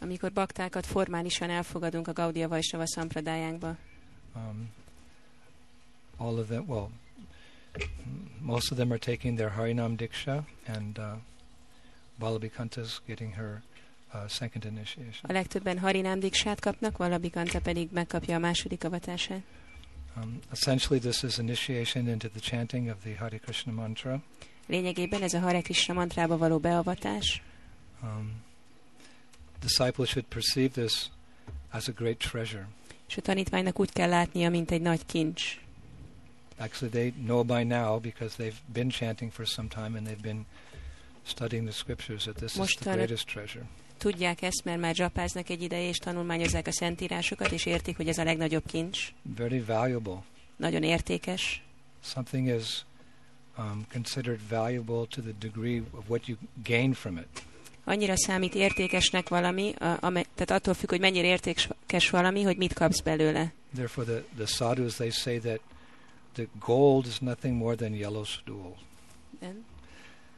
Amikor baktákat formálisan elfogadunk a Gaudiya Vaisnava Sampradájánkba. Um, all of them, well, most of them are taking their Harinam Diksha, and uh, Balabhikanta's getting her uh, second A initiation. legtöbben Harinám diksát kapnak, Valabhikanta pedig megkapja a második avatását. Um, essentially, this is initiation into the chanting of the Hare Krishna mantra. Lényegében ez a Hare Krishna mantrába való beavatás. Um, disciples should perceive this as a great treasure. És a tanítványnak úgy kell látnia, mint egy nagy kincs. Actually, they know by now because they've been chanting for some time and they've been studying the scriptures that this is Most the talán- greatest treasure. Tudják ezt, mert már zsapáznak egy ideje, és tanulmányozzák a szentírásokat, és értik, hogy ez a legnagyobb kincs. Very valuable. Nagyon értékes. Something is um, considered valuable to the degree of what you gain from it. Annyira számít értékesnek valami, a, ame, tehát attól függ, hogy mennyire értékes valami, hogy mit kapsz belőle. Therefore, the, the sadhus they say that the gold is nothing more than yellow stool.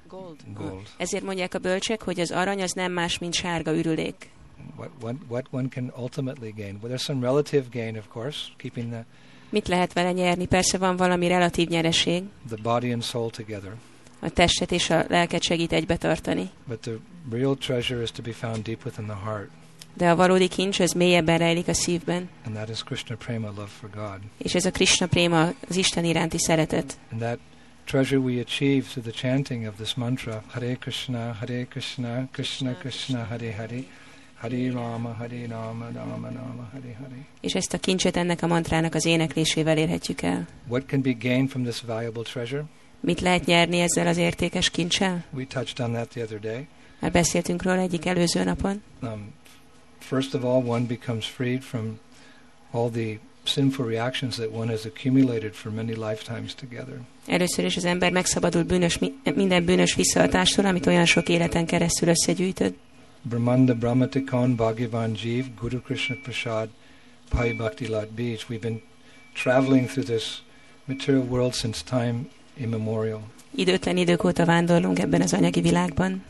Gold. Gold. Ezért mondják a bölcsek, hogy az arany az nem más, mint sárga ürülék. What, what, what one can ultimately gain. Well, there's some relative gain, of course, keeping the, Mit lehet vele nyerni? Persze van valami relatív nyereség. the body and soul together. A testet és a lelket segít egybe tartani. But the real treasure is to be found deep within the heart, De a valódi kincs az mélyebben rejlik a szívben. and that is Krishna prema, love for God. És ez a Krishna préma, az Isten iránti szeretet. And that treasure we achieve through the chanting of this mantra, Hare Krishna, Hare Krishna, Krishna Krishna, Hare Hare, Hare Rama, Hare Rama, Rama Rama, Hare Hare. És ezt a kincset ennek a mantrának az éneklésével érhetjük el. What can be gained from this valuable treasure? Mit lehet nyerni ezzel az értékes kincsel? We touched on that the other day. Már beszéltünk róla egyik előző napon. Um, first of all, one becomes freed from all the sinful reactions that one has accumulated for many lifetimes together. Először is az ember megszabadul bűnös, mi- minden bűnös visszahatástól, amit olyan sok életen keresztül összegyűjtött. Brahmanda Brahmatikon Bhagavan Jeev Guru Krishna Prasad Pai Bhakti Lad Beach. We've been traveling through this material world since time immemorial. Időtlen idők óta vándorlunk ebben az anyagi világban.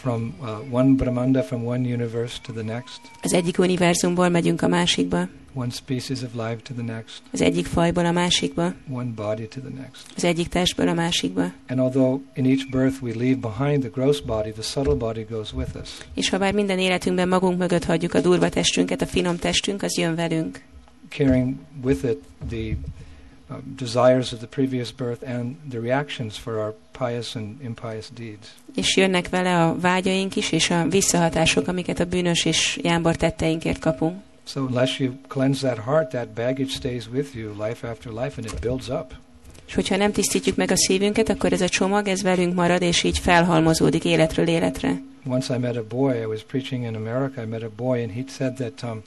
From uh, one Brahmanda, from one universe to the next, Az egyik univerzumból megyünk a másikba, one species of life to the next, az egyik fajból a másikba, one body to the next. az egyik testből a másikba. And although in each birth we leave behind the gross body, the subtle body goes with us. És ha bár minden életünkben magunk mögött hagyjuk a durva testünket, a finom testünk, az jön velünk. carrying with it the desires of the previous birth and the reactions for our pious and impious deeds. És jönnek vele a vágyaink is, és a visszahatások, amiket a bűnös és jámbor tetteinkért kapunk. So unless you cleanse that heart, that baggage stays with you life after life and it builds up. És hogyha nem tisztítjuk meg a szívünket, akkor ez a csomag, ez velünk marad, és így felhalmozódik életről életre. Once I met a boy, I was preaching in America, I met a boy and he said that um,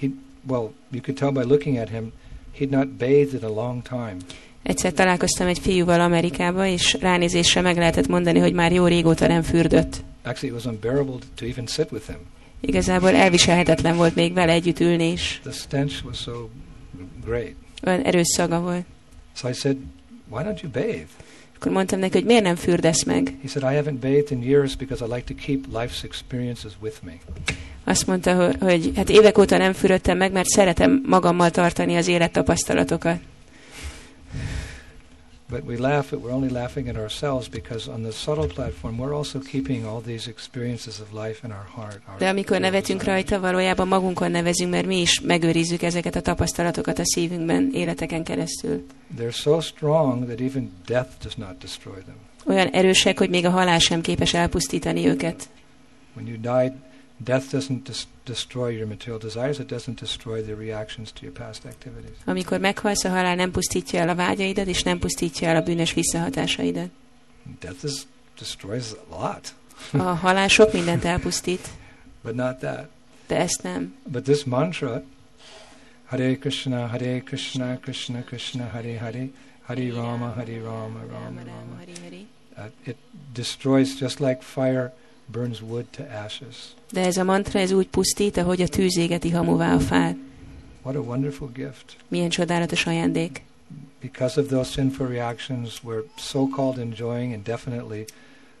he, well, you could tell by looking at him, he'd not bathed in a long time. Egyszer találkoztam egy fiúval Amerikába, és ránézésre meg lehetett mondani, hogy már jó régóta nem fürdött. Actually, it was unbearable to, to even sit with him. Igazából elviselhetetlen volt még vele együtt ülni is. The stench was so great. Olyan erős szaga volt. So I said, why don't you bathe? Akkor mondtam neki, hogy miért nem fürdesz meg. He said, I haven't bathed in years because I like to keep life's experiences with me. Azt mondta, hogy, hát évek óta nem fürödtem meg, mert szeretem magammal tartani az élettapasztalatokat. But we laugh, but we're only laughing at ourselves because on the subtle platform, we're also keeping all these experiences of life in our heart. Our De amikor nevetünk rajta, valójában magunkon nevezünk, mert mi is megőrizzük ezeket a tapasztalatokat a szívünkben életeken keresztül. They're so strong that even death does not destroy them. Olyan erősek, hogy még a halál sem képes elpusztítani őket. When you die, death doesn't dis- destroy your material desires, it doesn't destroy the reactions to your past activities. Amikor meghalsz, a halál nem pusztítja el a vágyaidat, és nem pusztítja el a bűnös visszahatásaidat. Death is, destroys a lot, A halál sok mindent elpusztít, but not that. de ezt nem. But this mantra, Hare Krishna, Hare Krishna, Krishna Krishna, Hare Hare, Hare Rama, Hare Rama, Rama Rama, uh, it destroys just like fire burns wood to ashes. De ez a mantra, ez úgy pusztít, ahogy a tűz égeti hamuvá a fát. What a wonderful gift. Milyen csodálatos ajándék. Because of those sinful reactions, we're so called enjoying and definitely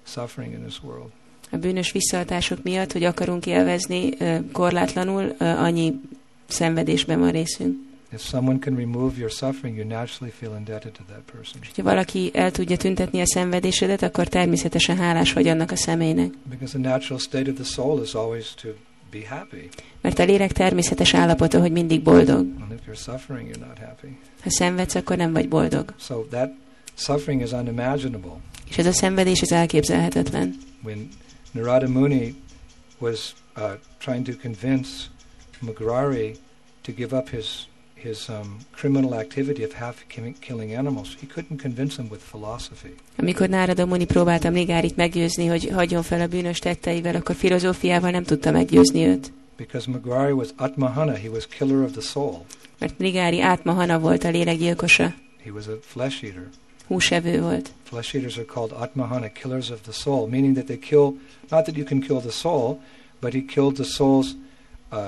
suffering in this world. A bűnös visszahatások miatt, hogy akarunk élvezni korlátlanul, annyi szenvedésben van részünk. If someone can remove your suffering, you naturally feel indebted to that person. És ha valaki el tudja tüntetni a szenvedésedet, akkor természetesen hálás vagy annak a személynek. Because the natural state of the soul is always to be happy. Mert a lélek természetes állapota, hogy mindig boldog. And if you're suffering, you're not happy. Ha szenvedsz, akkor nem vagy boldog. So that suffering is unimaginable. És ez a szenvedés, ez elképzelhetetlen. When Narada Muni was uh, trying to convince Magrari to give up his his um, criminal activity of half killing, animals, he couldn't convince him with philosophy. Amikor Nárada Muni próbáltam Ligárit meggyőzni, hogy hagyjon fel a bűnös tetteivel, akkor filozófiával nem tudta meggyőzni őt. Because Magrari was Atmahana, he was killer of the soul. Mert Ligári átmahana volt a lélek gyilkosa. He was a flesh eater. Húsevő volt. Flesh eaters are called Atmahana, killers of the soul, meaning that they kill, not that you can kill the soul, but he killed the soul's uh,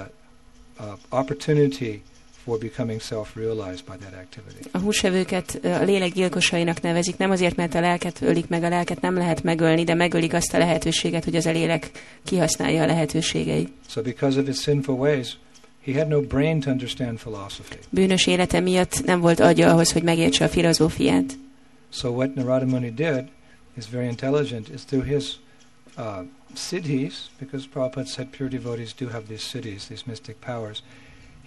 uh, opportunity for becoming self-realized by that activity. A húsevőket a lélek gyilkosainak nevezik, nem azért, mert a lelket ölik meg, a lelket nem lehet megölni, de megölik azt a lehetőséget, hogy az a lélek kihasználja a lehetőségeit. So because of his sinful ways, he had no brain to understand philosophy. Bűnös élete miatt nem volt agya ahhoz, hogy megértse a filozófiát. So what Narada Muni did is very intelligent, is through his uh, siddhis, because Prabhupada said pure devotees do have these siddhis, these mystic powers,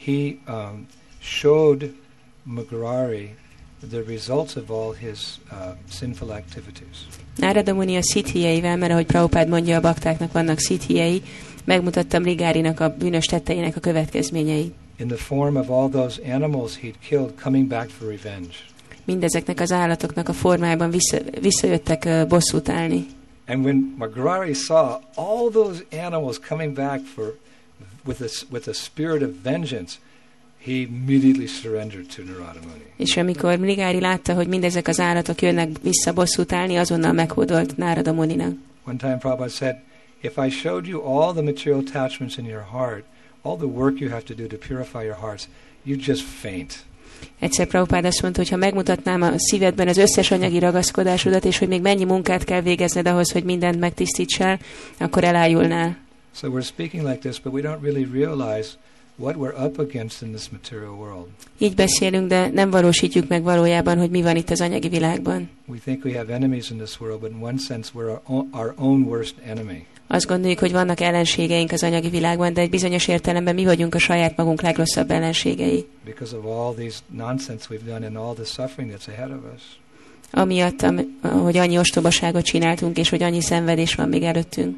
he um, showed Magarari the results of all his uh, sinful activities. Nárada Muni a szithieivel, mert ahogy Prabhupád mondja, a baktáknak vannak szithiei, megmutattam Ligárinak a bűnös tetteinek a következményei. In the form of all those animals he'd killed coming back for revenge. Mindezeknek az állatoknak a formájában vissza, visszajöttek uh, bosszút állni. And when Magarari saw all those animals coming back for with a, with a spirit of vengeance, he immediately surrendered to Narada Muni. És amikor Ligári látta, hogy mindezek az állatok jönnek vissza bosszút állni, azonnal meghódolt Nárada Muninak. One time Prabhupada said, if I showed you all the material attachments in your heart, all the work you have to do to purify your hearts, you'd just faint. Egyszer Prabhupád azt mondta, hogy ha megmutatnám a szívedben az összes anyagi ragaszkodásodat, és hogy még mennyi munkát kell végezned ahhoz, hogy mindent megtisztítsál, akkor elájulnál. So we're speaking like this, but we don't really realize what we're up against in this material world. Így beszélünk, de nem valósítjuk meg valójában, hogy mi van itt az anyagi világban. We think we have enemies in this world, but in one sense we're our own, our own worst enemy. Azt gondoljuk, hogy vannak ellenségeink az anyagi világban, de egy bizonyos értelemben mi vagyunk a saját magunk legrosszabb ellenségei. because of all these nonsense we've done and all the suffering that's ahead of us. Amiatt, am- hogy annyi ostobaságot csináltunk, és hogy annyi szenvedés van még előttünk.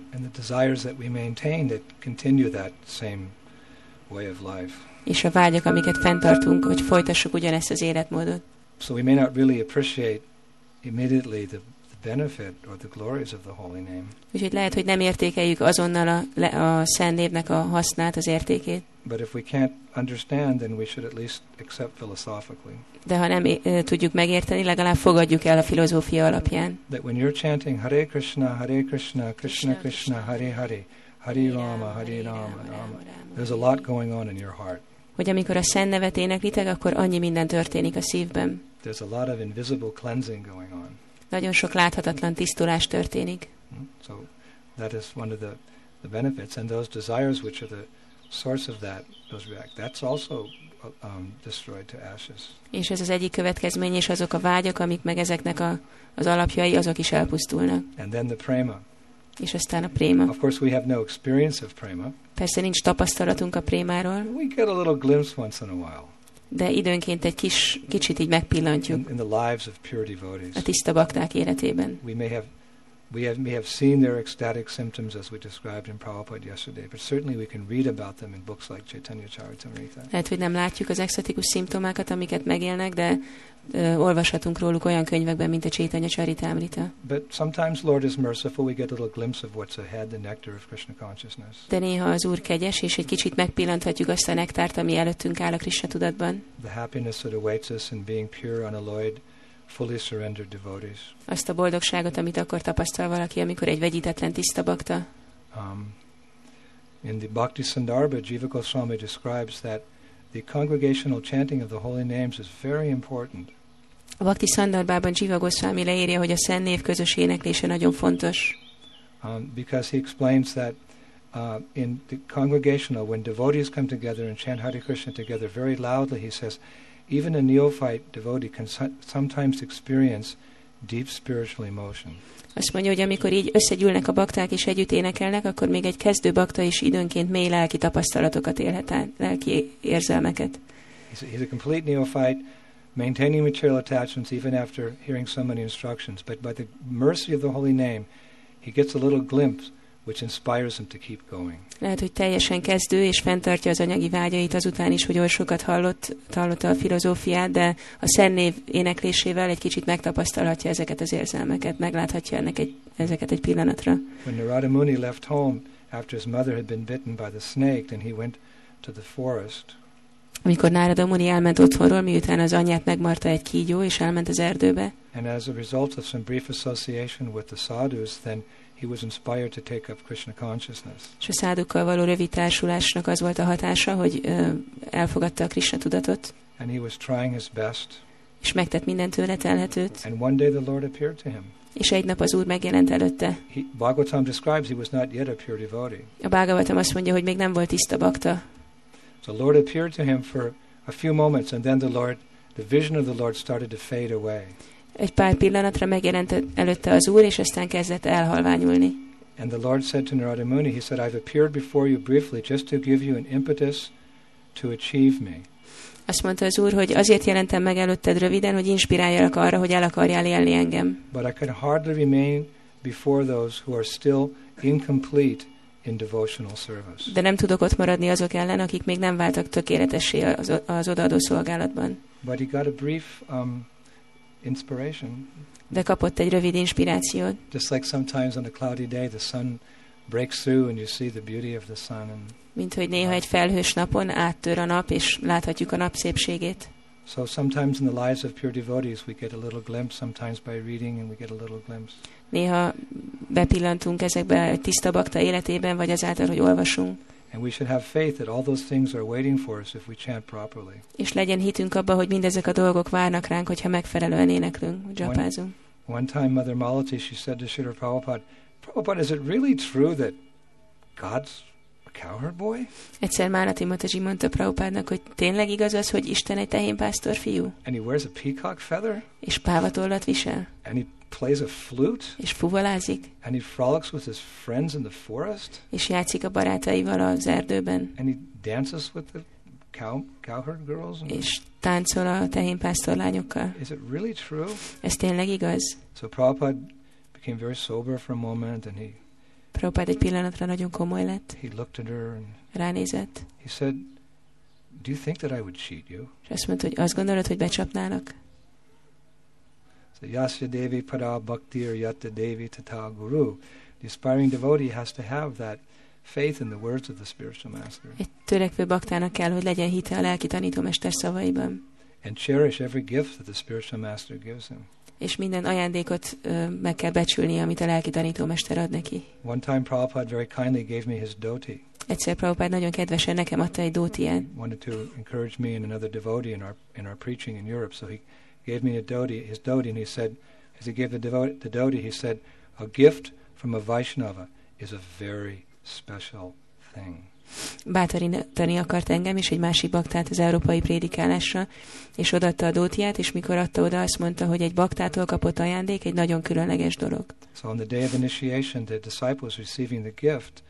És a vágyak, amiket fenntartunk, hogy folytassuk ugyanezt az életmódot. So we may not really appreciate immediately the benefit or the glories of the holy name. Úgyhogy lehet, hogy nem értékeljük azonnal a, a szent névnek a hasznát, az értékét. But if we can't understand, then we should at least accept philosophically De ha nem eh, tudjuk megérteni, legalább fogadjuk el a filozófia alapján. that when you're chanting Hare Krishna, Hare Krishna, Krishna Krishna, Hare Hare, Hare Rama, Hare Rama, Rama, there's a lot going on in your heart. Hogy amikor a szent nevet éneklitek, akkor annyi minden történik a szívben. There's a lot of invisible cleansing going on. Nagyon sok láthatatlan tisztulás történik. Mm, So that is one of the, the benefits. And those desires which are the source of that, those react, that's also um, destroyed to ashes. És ez az egyik következmény, és azok a vágyak, amik meg ezeknek a, az alapjai, azok is elpusztulnak. And then the prema. És aztán a préma. Of course, we have no experience of prema. Persze nincs tapasztalatunk a prémáról, We get a little glimpse once in a while de időnként egy kis, kicsit így megpillantjuk a tiszta bakták életében. We have may have seen their ecstatic symptoms as we described in Prabhupada yesterday, but certainly we can read about them in books like Chaitanya Charitamrita. Lehet, hogy nem látjuk az extatikus szimptomákat, amiket megélnek, de ö, olvashatunk róluk olyan könyvekben, mint a Csétanya Csaritámrita. But sometimes Lord is merciful. We get a little glimpse of what's ahead, the nectar of Krishna consciousness. De néha az Úr kegyes, és egy kicsit megpillanthatjuk azt a nektárt, ami előttünk áll a Krishna tudatban. The happiness that awaits us in being pure, unalloyed, fully devotees. Azt a boldogságot, amit akkor tapasztal valaki, amikor egy vegyítetlen tiszta bakta. Um, in the Bhakti Sandarbha, Jiva Goswami describes that the congregational chanting of the holy names is very important. A Bakti Szandarbában Jiva Goswami leírja, hogy a Szent Név közös éneklése nagyon fontos. um, because he explains that uh, in the congregational, when devotees come together and chant Hare Krishna together very loudly, he says, even a neophyte devotee can so- sometimes experience deep spiritual emotion. Azt mondja, hogy amikor így összegyűlnek a bakták és együtt énekelnek, akkor még egy kezdő bakta is időnként mély lelki tapasztalatokat élhet át, lelki érzelmeket. He's a, he's a complete neophyte, maintaining material attachments even after hearing so many instructions. But by the mercy of the holy name, he gets a little glimpse which inspires him to keep going. Lehet, hogy teljesen kezdő, és fenntartja az anyagi vágyait azután is, hogy oly sokat hallott, hallotta a filozófiát, de a szennév éneklésével egy kicsit megtapasztalhatja ezeket az érzelmeket, megláthatja ennek egy, ezeket egy pillanatra. When Narada Muni left home after his mother had been bitten by the snake, then he went to the forest. Amikor Nárada Muni elment otthonról, miután az anyját megmarta egy kígyó, és elment az erdőbe, And as a result of some brief association with the sadhus, then he was inspired to take up Krishna consciousness. és a szádukkal való rövid társulásnak az volt a hatása, hogy ö, elfogadta a Krishna tudatot, And he was trying his best. és megtett minden tőle telhetőt, And one day the Lord appeared to him. és egy nap az Úr megjelent előtte. He, Bhagavatam describes he was not yet a pure devotee. A Bhagavatam azt mondja, hogy még nem volt tiszta bakta, The Lord appeared to him for a few moments, and then the Lord, the vision of the Lord started to fade away. Egy pár pillanatra megjelent előtte az Úr, és aztán kezdett elhalványulni. And the Lord said to Narada Muni, He said, I've appeared before you briefly just to give you an impetus to achieve me. Azt mondta az Úr, hogy azért jelentem meg előtted röviden, hogy inspiráljalak arra, hogy el akarjál élni engem. But I can hardly remain before those who are still incomplete in devotional service. De nem tudok ott maradni azok ellen, akik még nem váltak tökéletessé az, az odaadó szolgálatban. But he got a brief um, inspiration, De kapott egy rövid inspirációt. just like sometimes on a cloudy day the sun breaks through and you see the beauty of the sun. And Mint hogy néha egy felhős napon áttör a nap, és láthatjuk a nap szépségét. so sometimes in the lives of pure devotees we get a little glimpse, sometimes by reading and we get a little glimpse. Néha bepillantunk ezekbe a tiszta bakta életében, vagy azáltal, hogy olvasunk. And we should have faith that all those things are waiting for us if we chant properly. És legyen hitünk abba, hogy mindezek a dolgok várnak ránk, hogyha megfelelően éneklünk, japázunk. One time, Mother Malati, she said to Srila Prabhupada, Prabhupada, is it really true that God's a cowherd boy? Egyszer Málati Mataji mondta Prabhupádnak, hogy tényleg igaz az, hogy Isten egy tehénpásztor fiú, And he wears a peacock feather? és pávatollat visel, And he plays a flute? és fuvolázik, And he frolics with his friends in the forest? és játszik a barátaival az erdőben, And he dances with the cow, cowherd girls? And és táncol a tehénpásztor lányokkal. is it really true? Ez tényleg igaz? So Prabhupada became very sober for a moment and he, Prabhupád egy pillanatra nagyon komoly lett, he looked at her and ránézett, he said, Do you think that I would cheat you? és azt mondta, hogy azt gondolod, hogy becsapnálak? So Yasya Devi Pada Bhaktir Yatta Devi Tata Guru. The aspiring devotee has to have that faith in the words of the spiritual master Egy törekvő baktának kell, hogy legyen hite a lelki tanítómester szavaiban, and cherish every gift that the spiritual master gives him. és minden ajándékot ö, meg kell becsülni, amit a lelki tanítómester ad neki. One time Prabhupada very kindly gave me his dhoti, Egyszer Prabhupád nagyon kedvesen nekem adta egy dótiát, wanted to encourage me and another devotee in our in our preaching in Europe. So he gave me a dhoti, his dhoti, and he said, as he gave the, devo- the dhoti, he said, a gift from a Vaishnava is a very special thing. bátorítani akart engem és egy másik baktát az európai prédikálásra, és odaadta a dótiát, és mikor adta oda, azt mondta, hogy egy baktától kapott ajándék egy nagyon különleges dolog. So on the day of initiation, the disciples receiving the gift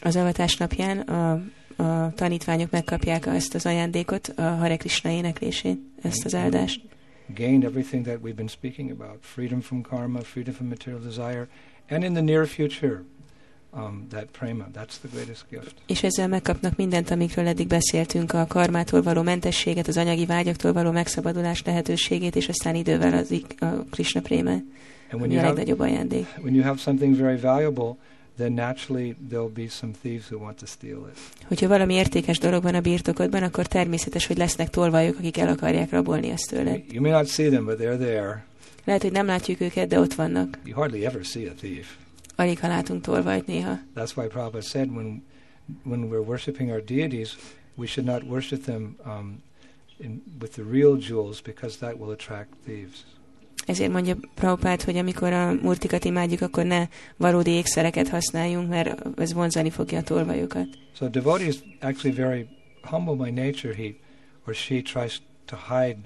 Az avatás napján a, a tanítványok megkapják ezt az ajándékot, a Hare Krishna éneklését, ezt az áldást. gained everything that we've been speaking about freedom from karma, freedom from material desire, and in the near future, um, that prema. That's the greatest gift. És ezzel megkapnak mindent, amikről eddig beszéltünk, a karmától való mentességet, az anyagi vágyaktól való megszabadulás lehetőségét, és aztán idővel az a Krishna prémát, And when you have when you have something very valuable, then naturally there'll be some thieves who want to steal it. Hogyha valami értékes dolog van a birtokodban, akkor természetes, hogy lesznek tolvajok, akik el akarják rabolni azt tőled. You may not see them, but they're there. Lehet, hogy nem látjuk őket, de ott vannak. You hardly ever see a thief. Alig, ha látunk tolvajt néha. That's why Prabhupada said when when we're worshiping our deities, we should not worship them um, in, with the real jewels because that will attract thieves. Ezért mondja Prabhupád, hogy amikor a multikat imádjuk, akkor ne valódi ékszereket használjunk, mert ez vonzani fogja a tolvajokat. So a devotee is actually very humble by nature. He or she tries to hide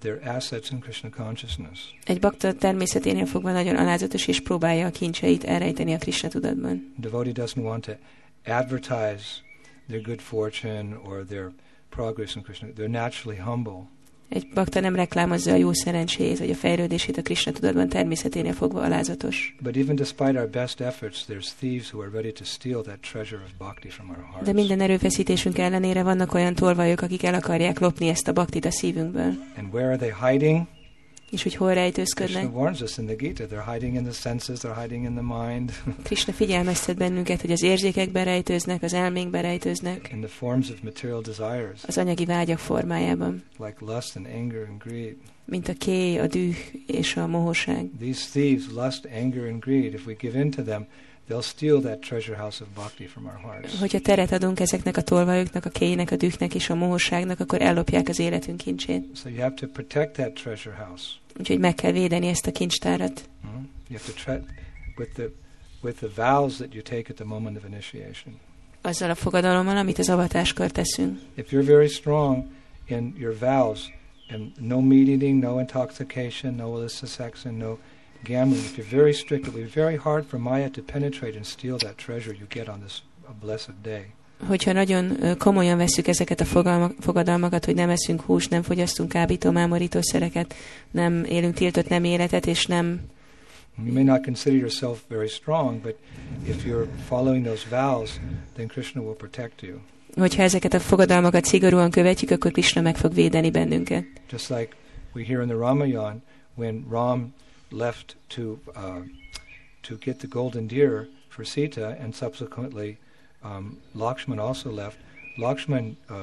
their assets in Krishna consciousness. Egy bakta természeténél fogva nagyon alázatos, és próbálja a kincseit elrejteni a Krishna tudatban. A devotee doesn't want to advertise their good fortune or their progress in Krishna. They're naturally humble. Egy bakta nem reklámozza a jó szerencséjét, vagy a fejlődését a Krishna tudatban természeténél fogva alázatos. But even despite our best efforts, there's thieves who are ready to steal that treasure of bhakti from our hearts. De minden erőfeszítésünk ellenére vannak olyan tolvajok, akik el akarják lopni ezt a baktit a szívünkből. And where are they hiding? És hogy hol rejtőzködnek? Krishna figyelmeztet bennünket, hogy az érzékekben rejtőznek, az elménkben rejtőznek, in the forms of material desires, az anyagi vágyak formájában, like lust and anger and greed. mint a kéj, a düh és a mohóság. These thieves, lust, anger, and greed, if we give in to them, they'll steal that treasure house of bhakti from our hearts. Hogyha teret adunk ezeknek a tolvajoknak, a kéjnek, a dühnek és a mohóságnak, akkor ellopják az életünk kincsét. So you have to protect that treasure house. Úgyhogy meg kell védeni ezt a kincstárat. Hmm? You have to tread with the with the vows that you take at the moment of initiation. Azzal a fogadalommal, amit az avatáskor teszünk. If you're very strong in your vows and no meat eating, no intoxication, no illicit sex, and no gambling, if you're very strict, it will be very hard for Maya to penetrate and steal that treasure you get on this blessed day. Hogyha nagyon komolyan vesszük ezeket a fogalmak, fogadalmakat, hogy nem eszünk húst, nem fogyasztunk kábító, mámorítószereket, nem élünk tiltott nem életet, és nem You may not consider yourself very strong, but if you're following those vows, then Krishna will protect you. hogyha ezeket a fogadalmakat szigorúan követjük, akkor Krishna meg fog védeni bennünket. Just like we hear in the Ramayan, when Ram left to uh, to get the golden deer for Sita, and subsequently um, Lakshman also left. Lakshman uh,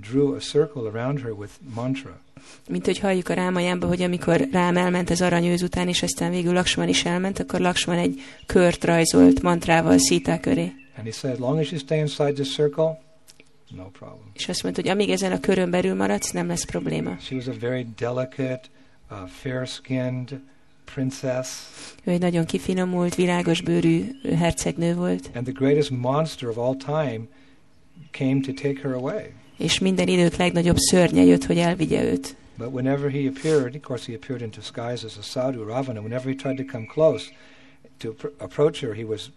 drew a circle around her with mantra, Mint hogy halljuk a rámajánba, hogy amikor rám elment az aranyőz után, és aztán végül Laksman is elment, akkor Laksman egy kört rajzolt mantrával Szítá köré. and he said, "As long as you stay inside this circle, no problem." És azt mondta, hogy amíg ezen a körön belül maradsz, nem lesz probléma. She was a very delicate, uh, fair-skinned princess, Ő egy nagyon kifinomult, világos bőrű hercegnő volt, and the greatest monster of all time came to take her away. és minden idők legnagyobb szörnye jött, hogy elvigye őt. But whenever he appeared, of course, he appeared in disguise as a sadhu, Ravana. Whenever he tried to come close to pr- approach her, he was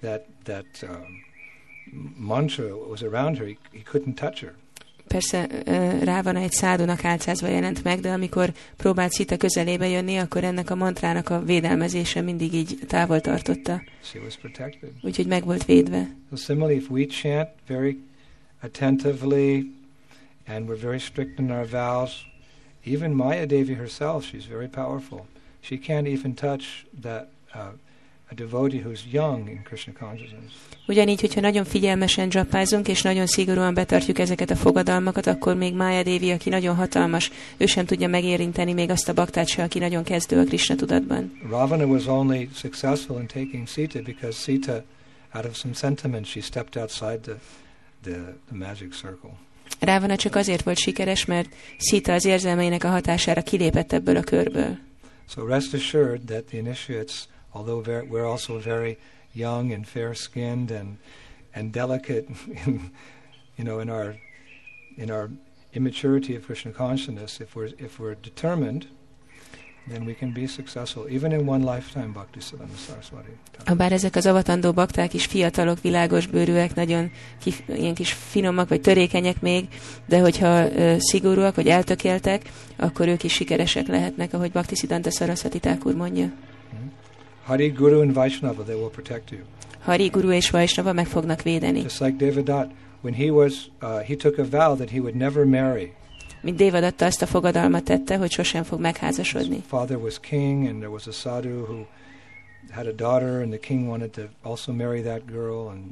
that that um, mantra was around her. He, he couldn't touch her. Persze rá van egy szádónak álcázva jelent meg, de amikor próbált Szita közelébe jönni, akkor ennek a mantrának a védelmezése mindig így távol tartotta. Úgyhogy meg volt védve. Similarly, if we chant very attentively and we're very strict in our vows, even Maya Devi herself, she's very powerful. She can't even touch that uh, a devotee who's young in Krishna consciousness. Ugyanígy, hogyha nagyon figyelmesen dzsapázunk, és nagyon szigorúan betartjuk ezeket a fogadalmakat, akkor még Mája Dévi, aki nagyon hatalmas, ő sem tudja megérinteni még azt a baktát se, aki nagyon kezdő a Krishna tudatban. Ravana was only successful in taking Sita because Sita, out of some sentiment, she stepped outside the, the, the magic circle. Rávana csak azért volt sikeres, mert Szita az érzelmeinek a hatására kilépett ebből a körből. So rest assured that the initiates, although ver- we're also very young and fair-skinned and and delicate, in, you know, in our in our immaturity of Krishna consciousness, if we're if we're determined, then we can be successful, even in one lifetime. Bhakti Siddhanta Saraswati. Habár ezek az avatandó bakták is fiatalok, világos bőrűek, nagyon kif- ilyen kis finomak vagy törékenyek még, de hogyha ö, szigorúak vagy eltökéltek, akkor ők is sikeresek lehetnek, ahogy Bhakti Siddhanta Saraswati Thakur mondja. Hari, Guru, and Vaishnava, they will protect you. Hari, Guru és Vaisnava meg fognak védeni. Just like Devadatta, when he was, uh, he took a vow that he would never marry. Mint Dévadatta azt a fogadalmat tette, hogy sosem fog His megházasodni. father was king, and there was a sadhu who had a daughter, and the king wanted to also marry that girl, and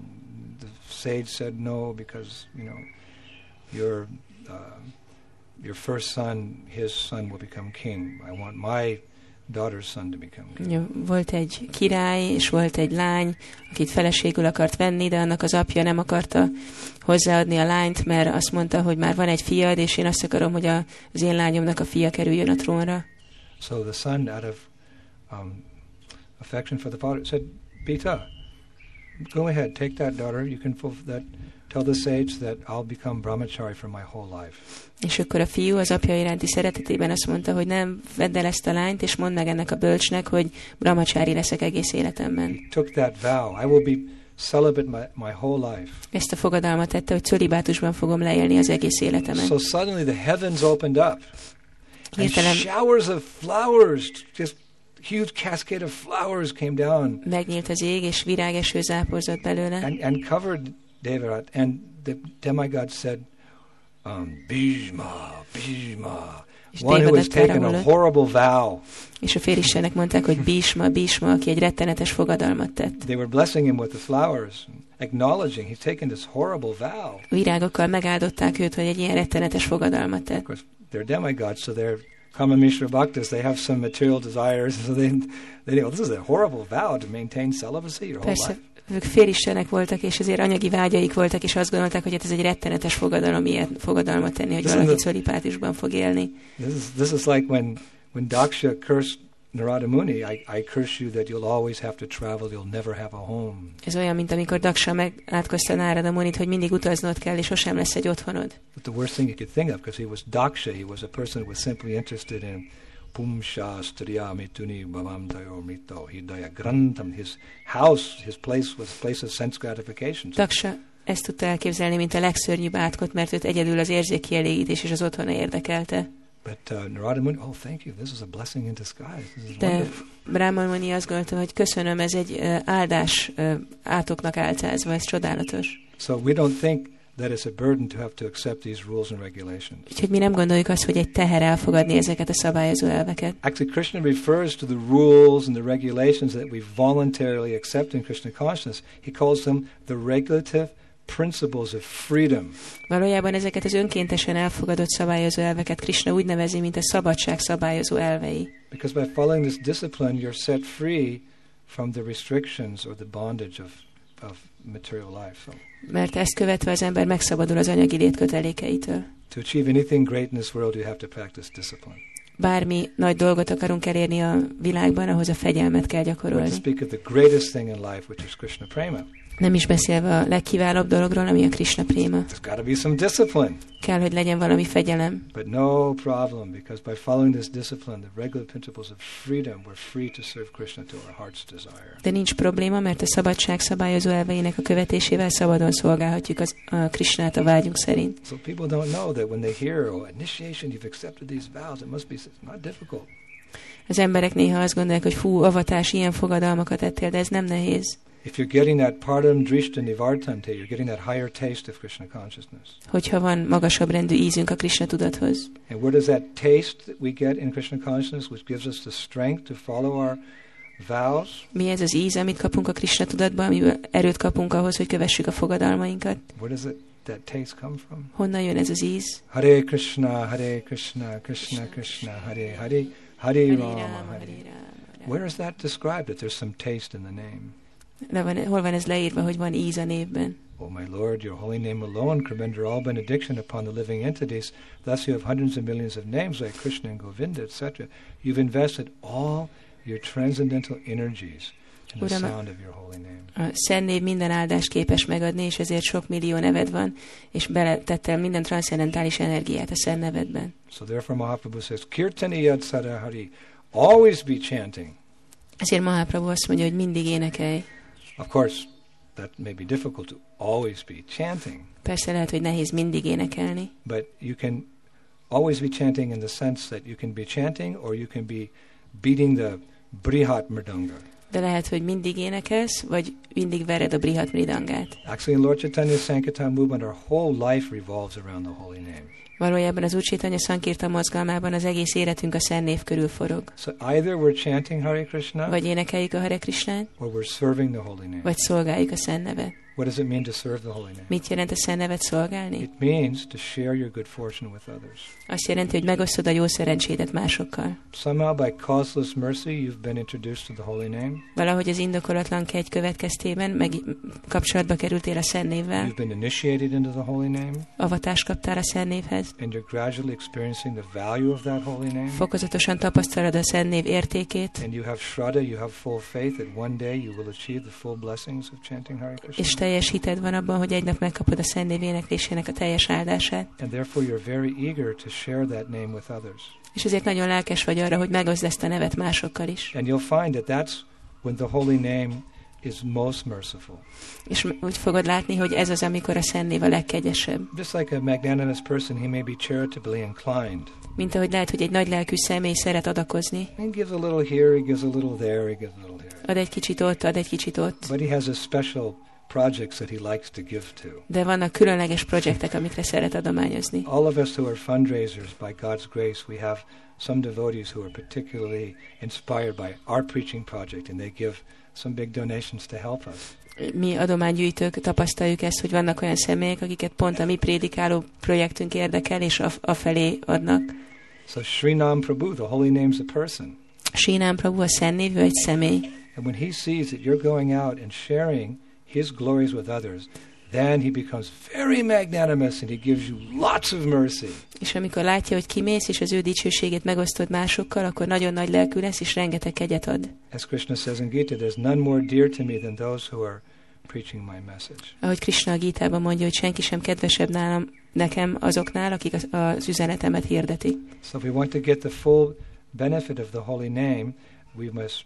the sage said no because you know your uh, your first son, his son will become king. I want my daughter's son to become Volt egy király, és volt egy lány, akit feleségül akart venni, de annak az apja nem akarta hozzáadni a lányt, mert azt mondta, hogy már van egy fiad, és én azt akarom, hogy a, az én lányomnak a fia kerüljön a trónra. So the son, out of um, affection for the father, said, Beta, go ahead, take that daughter. You can fulfill that. Tell the sage that I'll become brahmachari for my whole life. És akkor a fiú az apja iránti szeretetében azt mondta, hogy nem vedd el ezt a lányt, és mondd meg ennek a bölcsnek, hogy brahmacsári leszek egész életemben. He took that vow. I will be celibate my, my whole life. Ezt a fogadalmat tette, hogy cölibátusban fogom leélni az egész életemen. So suddenly the heavens opened up. And Hirtelen showers of flowers, just huge cascade of flowers came down megnyílt az ég, és virágeső záporzott belőle, and, and covered Devarat. And the demigod said, um, Bhishma, Bhishma, one who has taken a horrible vow. és a félistenek mondták, hogy Bísma, Bísma, aki egy rettenetes fogadalmat tett. They were blessing him with the flowers, acknowledging he's taken this horrible vow. Virágokkal megáldották őt, hogy egy ilyen rettenetes fogadalmat Of tett. course, they're demigods, so they're Kama Mishra Bhaktas, they have some material desires, so they, they well, this is a horrible vow to maintain celibacy your whole Persze, life. Ők félistenek voltak, és azért anyagi vágyaik voltak, és azt gondolták, hogy hát ez egy rettenetes fogadalom, ilyen fogadalmat tenni, hogy valaki szolipátusban fog élni. This is, this is like when, when Daksha cursed Narada Muni, I, I curse you that you'll always have to travel, you'll never have a home. Ez olyan, mint amikor Daksa megátkozta Nárada Munit, hogy mindig utaznod kell, és sosem lesz egy otthonod. But the worst thing you could think of, because he was Daksha, he was a person who was simply interested in Pumsha Striya Mituni Bhavam Tayo Mito Hidaya Grantam. His house, his place was a place of sense gratification. So Daksa ezt tudta elképzelni, mint a legszörnyűbb átkot, mert őt egyedül az érzékkielégítés és az otthona érdekelte. But uh, Narada Muni, oh, thank you. This is a blessing in disguise. This is De. Brahman Muni azt gondolta, hogy köszönöm, ez egy ö, áldás ö, átoknak álcázva, ez csodálatos. So we don't think that it's a burden to have to accept these rules and regulations. Úgyhogy mi nem gondoljuk azt, hogy egy teher elfogadni ezeket a szabályozó elveket. Actually, Krishna refers to the rules and the regulations that we voluntarily accept in Krishna consciousness. He calls them the regulative principles of freedom. Valójában ezeket az önkéntesen elfogadott szabályozó elveket Krishna úgy nevezi, mint a szabadság szabályozó elvei. Because by following this discipline, you're set free from the restrictions or the bondage of, of material life. Mert ezt követve az ember megszabadul az anyagi létkötelékeitől. to achieve anything great in this world, you have to practice discipline. Bármi nagy dolgot akarunk elérni a világban, ahhoz a fegyelmet kell gyakorolni. speak of the greatest thing in life, which is Krishna prema. Nem is beszélve a legkiválóbb dologról, ami a Krishna préma. There's got to be some discipline. Kell, hogy legyen valami fegyelem. But no problem, because by following this discipline, the regular principles of freedom, we're free to serve Krishna to our heart's desire. De nincs probléma, mert a szabadság szabályozó elveinek a követésével szabadon szolgálhatjuk az, a Krishnát a vágyunk szerint. So people don't know that when they hear, oh, initiation, you've accepted these vows, it must be it's not difficult. Az emberek néha azt gondolják, hogy fú, avatás, ilyen fogadalmakat ettél, de ez nem nehéz. If you're getting that param drishta nivartante, you're getting that higher taste of Krishna consciousness. Hogyha van magasabb rendű ízünk a Krishna tudathoz. And where does that taste that we get in Krishna consciousness, which gives us the strength to follow our vows, Mi ez az íz, amit kapunk a Krishna tudatban, amiből erőt kapunk ahhoz, hogy kövessük a fogadalmainkat? where does it, that taste come from? Honnan jön ez az íz? Hare Krishna, Hare Krishna, Krishna Krishna, Hare Hare, Hare Rama, Hare. Where is that described that there's some taste in the name? Le van, hol van ez leírva, hogy van íz a névben? O my Lord, your holy name alone can render all benediction upon the living entities. Thus you have hundreds of millions of names like Krishna and Govinda, etc. You've invested all your transcendental energies in the sound of your holy name. A Szent név minden áldást képes megadni, és ezért sok millió neved van, és beletettél minden transzcendentális energiát a Szent nevedben. So therefore Mahaprabhu says, Kirtani yad sadahari, always be chanting. Ezért Mahaprabhu azt mondja, hogy mindig énekelj. Of course, that may be difficult to always be chanting, Persze lehet, hogy nehéz mindig énekelni, but you can always be chanting in the sense that you can be chanting or you can be beating the brihat mridanga. De lehet, hogy mindig énekelsz, vagy mindig vered a Brihat Mridangát. Actually, in Lord Chaitanya's Sankirtan movement, our whole life revolves around the holy name. Valójában az Úrcsétanya Szankirta mozgalmában az egész életünk a Szent név körül forog. So either we're chanting Hare Krishna Vagy énekeljük a Hare Krishnát, or we're serving the holy name. vagy szolgáljuk a Szent nevet. What does it mean to serve the holy name? Mit jelent a Szent nevet szolgálni? It means to share your good fortune with others. Azt jelenti, hogy megosztod a jó szerencsédet másokkal. Somehow, by causeless mercy, you've been introduced to the holy name. Valahogy az indokolatlan kegy következtében meg kapcsolatba kerültél a Szent névvel, You've been initiated into the holy name. avatást kaptál a Szent névhez, and you're gradually experiencing the value of that holy name, Fokozatosan tapasztalod a Szent Név értékét, and you have shraddha, you have full faith that one day you will achieve the full blessings of chanting Hare Krishna. és teljes hited van abban, hogy egy nap megkapod a Szent Név éneklésének a teljes áldását. And therefore you're very eager to share that name with others. És ezért nagyon lelkes vagy arra, hogy megoszd ezt a nevet másokkal is. And you'll find that that's when the holy name is most merciful. És úgy fogod látni, hogy ez az, amikor a Szent Név a legkegyesebb. Just like a magnanimous person, he may be charitably inclined. Mint ahogy lehet, hogy egy nagy lelkű személy szeret adakozni. He gives a little here, he gives a little there, he gives a little here. Ad egy kicsit ott, ad egy kicsit ott. But he has a special projects that he likes to give to. De vannak különleges projektek, amikre szeret adományozni. All of us who are fundraisers, by God's grace, we have some devotees who are particularly inspired by our preaching project, and they give some big donations to help us. Mi adománygyűjtők tapasztaljuk ezt, hogy vannak olyan személyek, akiket pont a mi prédikáló projektünk érdekel, és a, a felé adnak. So Srinam Prabhu, the holy name's a person. Sínám Prabhu a Szent egy személy. And when he sees that you're going out and sharing his glories with others, then he becomes very magnanimous and he gives you lots of mercy. És amikor látja, hogy kimész, és az ő dicsőségét megosztod másokkal, akkor nagyon nagy lelkű lesz, és rengeteg kegyet ad. As Krishna says in Gita, there's none more dear to me than those who are preaching my message. Ahogy Krishna a Gítában mondja, hogy senki sem kedvesebb nálam, nekem azoknál, akik az, az üzenetemet hirdetik. So if we want to get the full benefit of the holy name, we must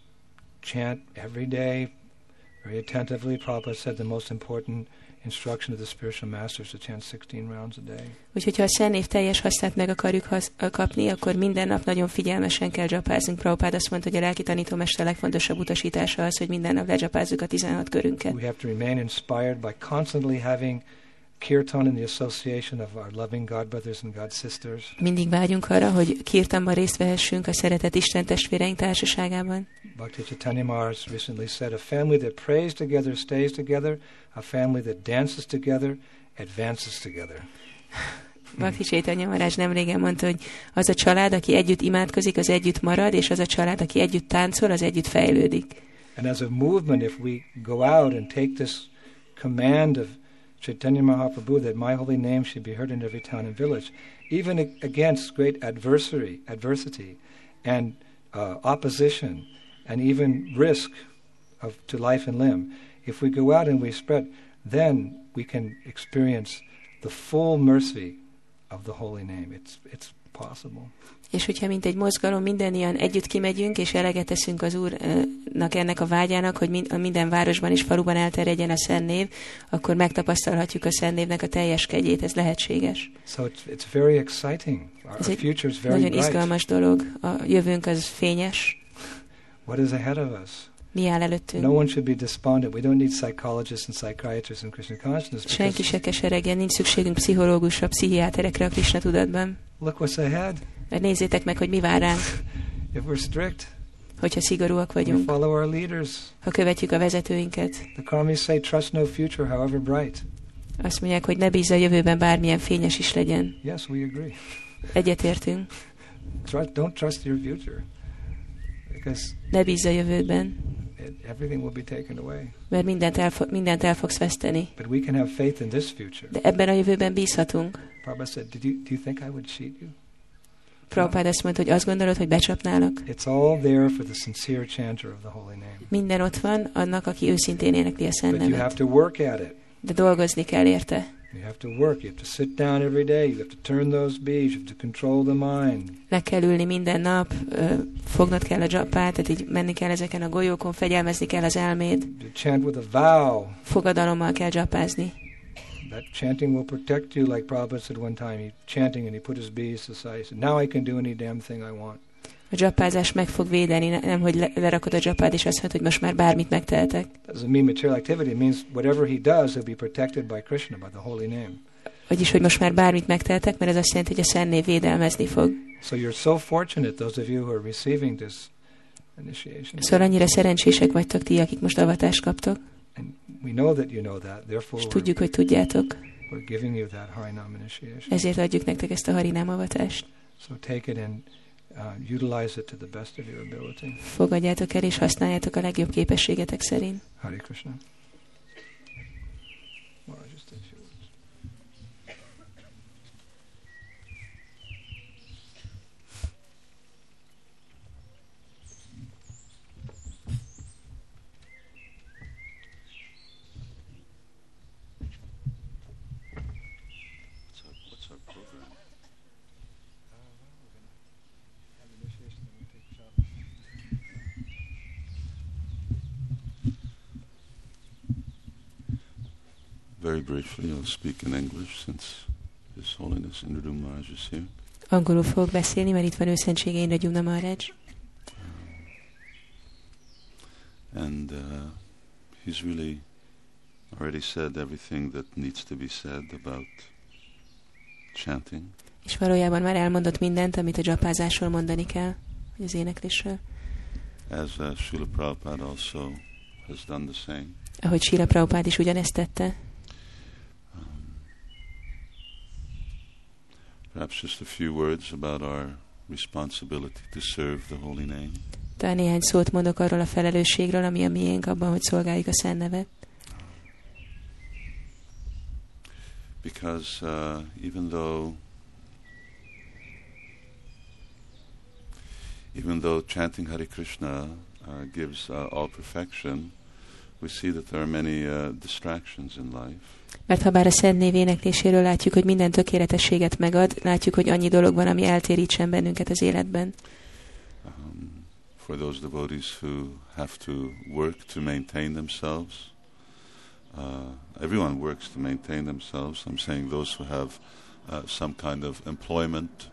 chant every day very attentively. Prabhupada said the most important instruction of the spiritual masters to chant 16 rounds a day. Úgyhogy ha a Szent Név teljes hasznát meg akarjuk hasz, kapni, akkor minden nap nagyon figyelmesen kell dzsapáznunk. Prabhupád azt mondta, hogy a lelki tanítómester legfontosabb utasítása az, hogy minden nap ledzsapázzuk a 16 körünket. We have to remain inspired by constantly having kirtan in the association of our loving God brothers and God sisters. Mindig vágyunk arra, hogy kirtanban részt vehessünk a szeretett Isten testvéreink társaságában. Bhakti Chaitanya Maharaj recently said, a family that prays together stays together, a family that dances together advances together. Bhakti Chaitanya Maharaj nemrégen mondta, hogy az a család, aki együtt imádkozik, az együtt marad, és az a család, aki együtt táncol, az együtt fejlődik. And as a movement, if we go out and take this command of Chaitanya Mahaprabhu that my holy name should be heard in every town and village, even against great adversary, adversity and uh, opposition and even risk of to life and limb, if we go out and we spread, then we can experience the full mercy of the holy name. It's it's possible. És hogyha mint egy mozgalom mindannyian együtt kimegyünk, és eleget teszünk az Úrnak ennek a vágyának, hogy minden városban és faluban elterjedjen a Szent Név, akkor megtapasztalhatjuk a Szent Névnek a teljes kegyét, ez lehetséges. So it's it's very exciting. Our, Ez egy future is very Nagyon bright. izgalmas dolog. A jövőnk az fényes. What is ahead of us? Mi áll előttünk? No one should be despondent. We don't need psychologists and psychiatrists in Krishna consciousness Senki se keseregjen, nincs szükségünk pszichológusra, pszichiáterekre a Krishna tudatban. look what's ahead. Mert nézzétek meg, hogy mi vár ránk, If we're strict, hogyha szigorúak vagyunk, follow our leaders. ha követjük a vezetőinket. The karmis say, trust no future, however bright. Azt mondják, hogy ne bízz a jövőben bármilyen fényes is legyen. Yes, we agree. Egyetértünk. Trust, don't trust your future because Ne bízz a jövődben, it, everything will be taken away. mert mindent el, mindent el fogsz veszteni. But we can have faith in this future. De ebben a jövőben bízhatunk. Prabhupada said, Did you, do you think I would cheat you? Prabhupád azt mondta, hogy azt gondolod, hogy becsapnálak? It's all there for the sincere chanter of the holy name. Minden ott van annak, aki őszintén énekli a szent But you have to work at it. De dolgozni kell érte. You have to work. You have to sit down every day. You have to turn those bees. You have to control the mind. Le kell ülni minden nap, fognod kell a dzsapát, tehát így menni kell ezeken a golyókon, fegyelmezni kell az elméd, chant with a vow. fogadalommal kell dzsapázni. That chanting will protect you, like Prabhupada said one time. He chanting and he put his bees aside. He said, "Now I can do any damn thing I want." A dzsapázás meg fog védeni, ne- nem hogy le, lerakod a dzsapád, és azt mondod, hogy most már bármit megtehetek. Doesn't mean material activity. It means whatever he does, he'll be protected by Krishna, by the holy name. Vagyis, hogy most már bármit megtehetek, mert ez azt jelenti, hogy a Szent Név védelmezni fog. So you're so fortunate, those of you who are receiving this initiation. Szóval annyira szerencsések vagytok ti, akik most avatást kaptok, And we know that you know that. Therefore, és tudjuk, hogy tudjátok. we're giving you that Harinam initiation. Ezért adjuk nektek ezt a harinám avatást. So take it and utilize it to the best of your ability. Fogadjátok el, és használjátok a legjobb képességetek szerint. Hare Krishna. Well, I just did yours. Very briefly, I'll speak in English since His Holiness Indradum Maharaj is here. Angolul fogok beszélni, mert itt van őszentsége Indradyumna Maharaj. And uh, he's really already said everything that needs to be said about chanting. És valójában már elmondott mindent, amit a dzsapázásról mondani kell, vagy az éneklésről. As uh, Srila Prabhupada also has done the same. Ahogy Sila Prabhupád is ugyanezt tette. Perhaps just a few words about our responsibility to serve the holy name. Talán néhány szót mondok arról a felelősségről, ami a miénk abban, hogy szolgáljuk a Szent Nevet. Because uh, even though even though chanting Hare Krishna uh, gives uh, all perfection, we see that there are many uh, distractions in life. Mert ha bár a Szent Név énekléséről látjuk, hogy minden tökéletességet megad, látjuk, hogy annyi dolog van, ami eltérítsen bennünket az életben. Um, for those devotees who have to work to maintain themselves, uh, everyone works to maintain themselves. I'm saying those who have uh, some kind of employment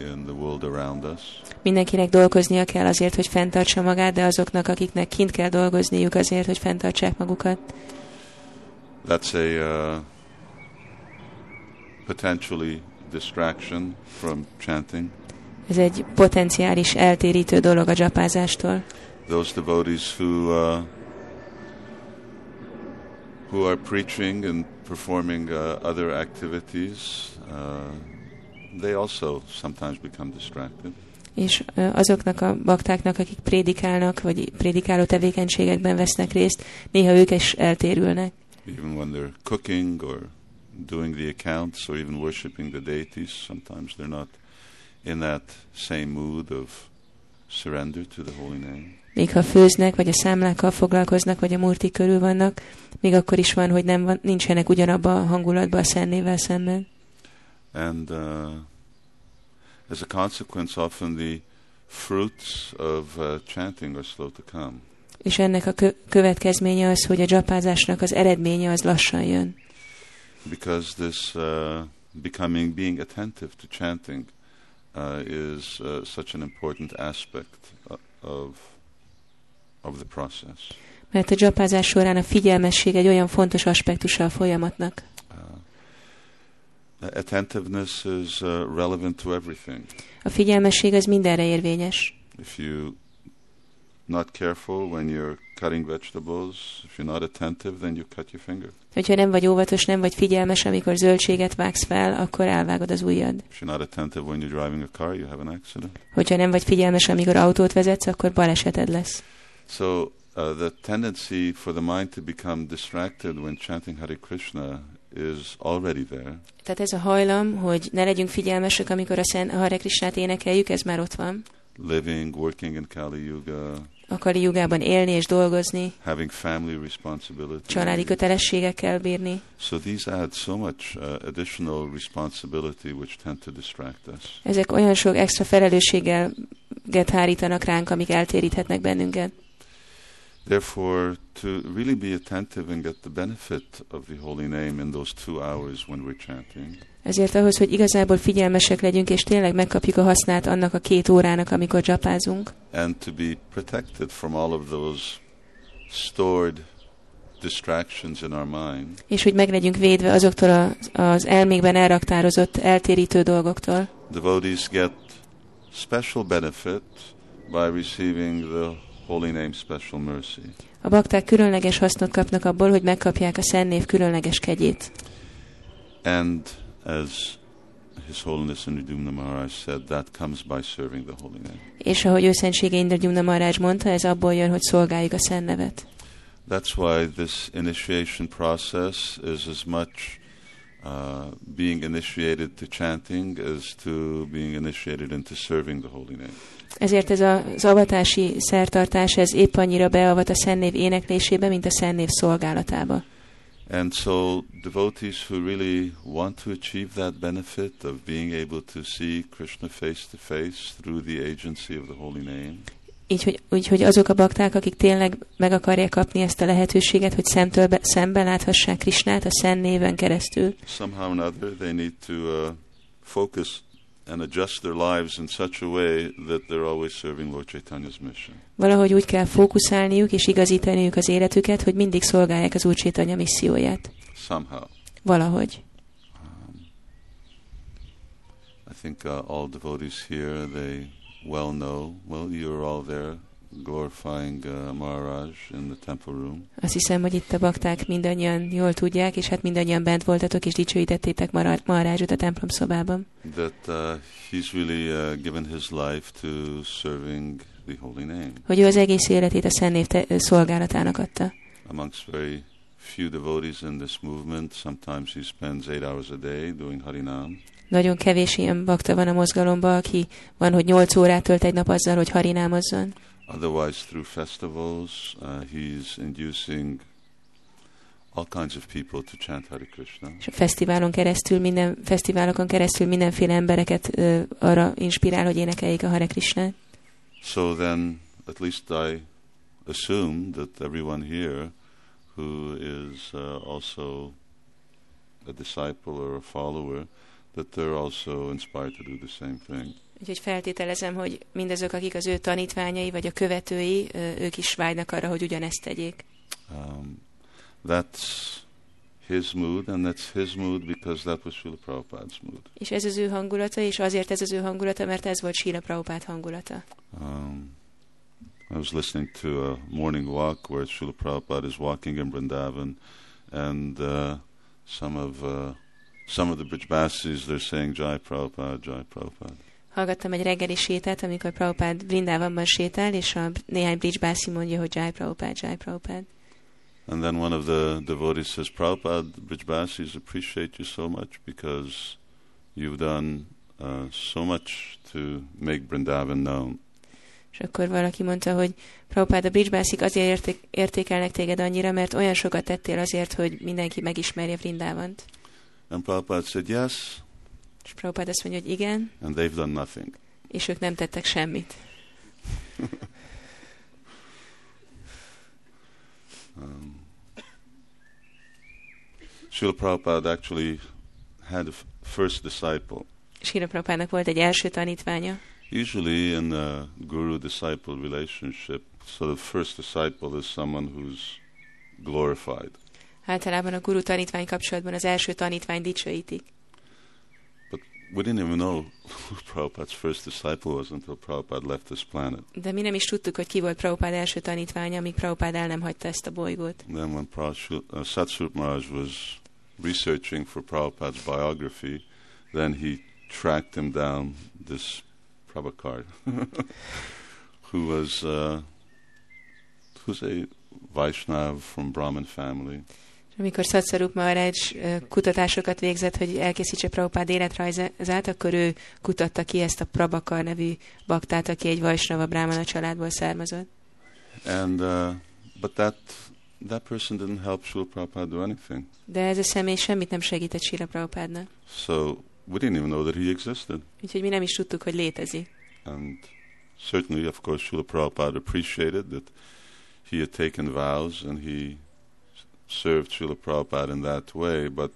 in the world around us. Mindenkinek dolgoznia kell azért, hogy fenntartsa magát, de azoknak, akiknek kint kell dolgozniuk azért, hogy fenntartsák magukat. That's a uh, potentially distraction from chanting. Ez egy potenciális eltérítő dolog a dzsapázástól. Those devotees who uh, who are preaching and performing uh, other activities, uh, they also sometimes become distracted. És azoknak a baktáknak, akik prédikálnak, vagy prédikáló tevékenységekben vesznek részt, néha ők is eltérülnek. Even when they're cooking or doing the accounts or even worshiping the deities, sometimes they're not in that same mood of surrender to the holy name. Még ha főznek, vagy a számlákkal foglalkoznak, vagy a murti körül vannak, még akkor is van, hogy nem van, nincsenek ugyanabban a hangulatban a szennével szemben. And uh, as a consequence, often the fruits of uh, chanting are slow to come. És ennek a kö- következménye az, hogy a dzsapázásnak az eredménye az lassan jön. because this uh, becoming being attentive to chanting uh, is uh, such an important aspect uh, of of the process. Mert a dzsapázás során a figyelmesség egy olyan fontos aspektusa a folyamatnak. Uh, attentiveness is uh, relevant to everything. A figyelmesség az mindenre érvényes. If you not careful when you're cutting vegetables, if you're not attentive, then you cut your finger. Hogyha nem vagy óvatos, nem vagy figyelmes, amikor zöldséget vágsz fel, akkor elvágod az ujjad. If you're not attentive when you're driving a car, you have an accident. Hogyha nem vagy figyelmes, amikor autót vezetsz, akkor baleseted lesz. So uh, the tendency for the mind to become distracted when chanting Hare Krishna is already there. Tehát ez a hajlam, hogy ne legyünk figyelmesek, amikor a, Szent, Hare Krishnát énekeljük, ez már ott van. Living, working in Kali Yuga, A Kali Jugában élni és dolgozni, having family responsibility. családi kötelességekkel bírni. So these add so much uh, additional responsibility which tend to distract us. Ezek olyan sok extra felelősséget hárítanak ránk, amik eltéríthetnek bennünket. Therefore, to really be attentive and get the benefit of the holy name in those two hours when we're chanting, Ezért ahhoz, hogy igazából figyelmesek legyünk, és tényleg megkapjuk a hasznát annak a két órának, amikor csapázunk, and to be protected from all of those stored distractions in our mind, és hogy meg legyünk védve azoktól az, az elmékben elraktározott, eltérítő dolgoktól. devotees get special benefit by receiving the holy name special mercy. A bakták különleges hasznot kapnak abból, hogy megkapják a Szent Név különleges kegyét. And as His Holiness Indradumna Maharaj said, that comes by serving the holy name. És ahogy őszentsége Indragyumna Maharaj mondta, ez abból jön, hogy szolgáljuk a Szent Nevet. That's why this initiation process is as much uh, being initiated to chanting as to being initiated into serving the holy name. Ezért ez a- az avatási szertartás, ez épp annyira beavat a Szent Név éneklésébe, mint a Szent Név szolgálatába. And so, devotees who really want to achieve that benefit of being able to see Krishna face to face through the agency of the holy name, Így hogy, úgy, hogy azok a bakták, akik tényleg meg akarják kapni ezt a lehetőséget, hogy szemtől be, szembe láthassák Krisnát a Szent néven keresztül, somehow or another they need to uh, focus and adjust their lives in such a way that they're always serving Lord Chaitanya's mission. valahogy úgy kell fókuszálniuk és igazítaniuk az életüket, hogy mindig szolgálják az Úr Chaitanya misszióját. Somehow. Valahogy. Um, I think uh, all devotees here, they well know, well, you're all there glorifying uh, Maharaj in the temple room. Azt hiszem, hogy itt a bakták mindannyian jól tudják, és hát mindannyian bent voltatok, és dicsőítettétek Maharajot a templom szobában. that uh, he's really uh, given his life to serving the holy name. Hogy ő az egész életét a Szent Név szolgálatának adta. Amongst very few devotees in this movement, sometimes he spends eight hours a day doing Harinam. Nagyon kevés ilyen bakta van a mozgalomban, aki van, hogy 8 órát tölt egy nap azzal, hogy harinámozzon. Otherwise, through festivals, uh, he's inducing all kinds of people to chant Hare Krishna. És a fesztiválon keresztül, minden fesztiválokon keresztül mindenféle embereket ö, arra inspirál, hogy énekeljék a Hare Krishnát. So then, at least I assume that everyone here who is uh, also a disciple or a follower, that they're also inspired to do the same thing. Úgyhogy feltételezem, hogy mindazok, akik az ő tanítványai vagy a követői, ők is vágynak arra, hogy ugyanezt tegyék. Um, that's his mood, and that's his mood because that was Srila Prabhupada's mood. És ez az ő hangulata, és azért ez az ő hangulata, mert ez volt Srila Prabhupád hangulata. Um, I was listening to a morning walk where Srila Prabhupada is walking in Vrindavan, and uh, some of uh, some of the Brijbasis they're saying Jai Prabhupada, Jai Prabhupada. Hallgattam egy reggeli sétát, amikor Prabhupád Brindavanban sétál, és a néhány bridge bászi mondja, hogy Jai Prabhupád, Jai Prabhupád. And then one of the devotees says, Prabhupada, the Brijbasis appreciate you so much because you've done uh, so much to make Vrindavan known. És akkor valaki mondta, hogy Prabhupád, a bridge bászik azért érték, értékelnek téged annyira, mert olyan sokat tettél azért, hogy mindenki megismerje Vrindávant. And Prabhupada said, Yes, És Prabhupád azt mondja, hogy igen, and they've done nothing. és ők nem tettek semmit. Um, Srila Prabhupada actually had a first disciple. Srila Prabhupádnak volt egy első tanítványa. Usually in a guru-disciple relationship, so the first disciple is someone who's glorified. Általában a guru tanítvány kapcsolatban az első tanítvány dicsőítik. But We didn't even know who Prabhupada's first disciple was until Prabhupada left this planet. De mi nem is tudtuk, hogy ki volt Prabhupád első tanítványa, amíg Prabhupád el nem hagyta ezt a bolygót. And then when Prabhu- uh, Satsvarup Maharaj was researching for Prabhupada's biography, then he tracked him down, this Prabhakar, who was uh, who's a Vaishnav from Brahmin family. Amikor Szatszaruk Maharaj kutatásokat végzett, hogy elkészítse Prabhupád életrajzát, akkor ő kutatta ki ezt a Prabakar nevű baktát, aki egy Vajsnava Brahmana családból származott. And uh, but that that person didn't help Srila Prabhupada do anything. De ez a személy semmit nem segített Sila Prabhupádnak. So we didn't even know that he existed. Úgyhogy mi nem is tudtuk, hogy létezik. And certainly, of course, Srila Prabhupada appreciated that he had taken vows and he served Srila Prabhupada in that way, but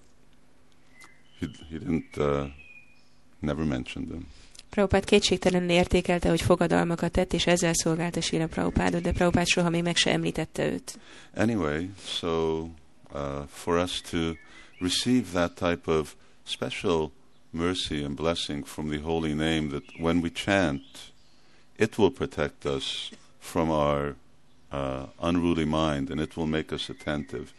he, he didn't, uh, never mentioned them. Prabhupád kétségtelenül értékelte, hogy fogadalmakat tett, és ezzel szolgálta Sila Prabhupádot, de Prabhupád soha még meg se említette őt. Anyway, so uh, for us to receive that type of special mercy and blessing from the holy name, that when we chant, it will protect us from our uh, unruly mind and it will make us attentive,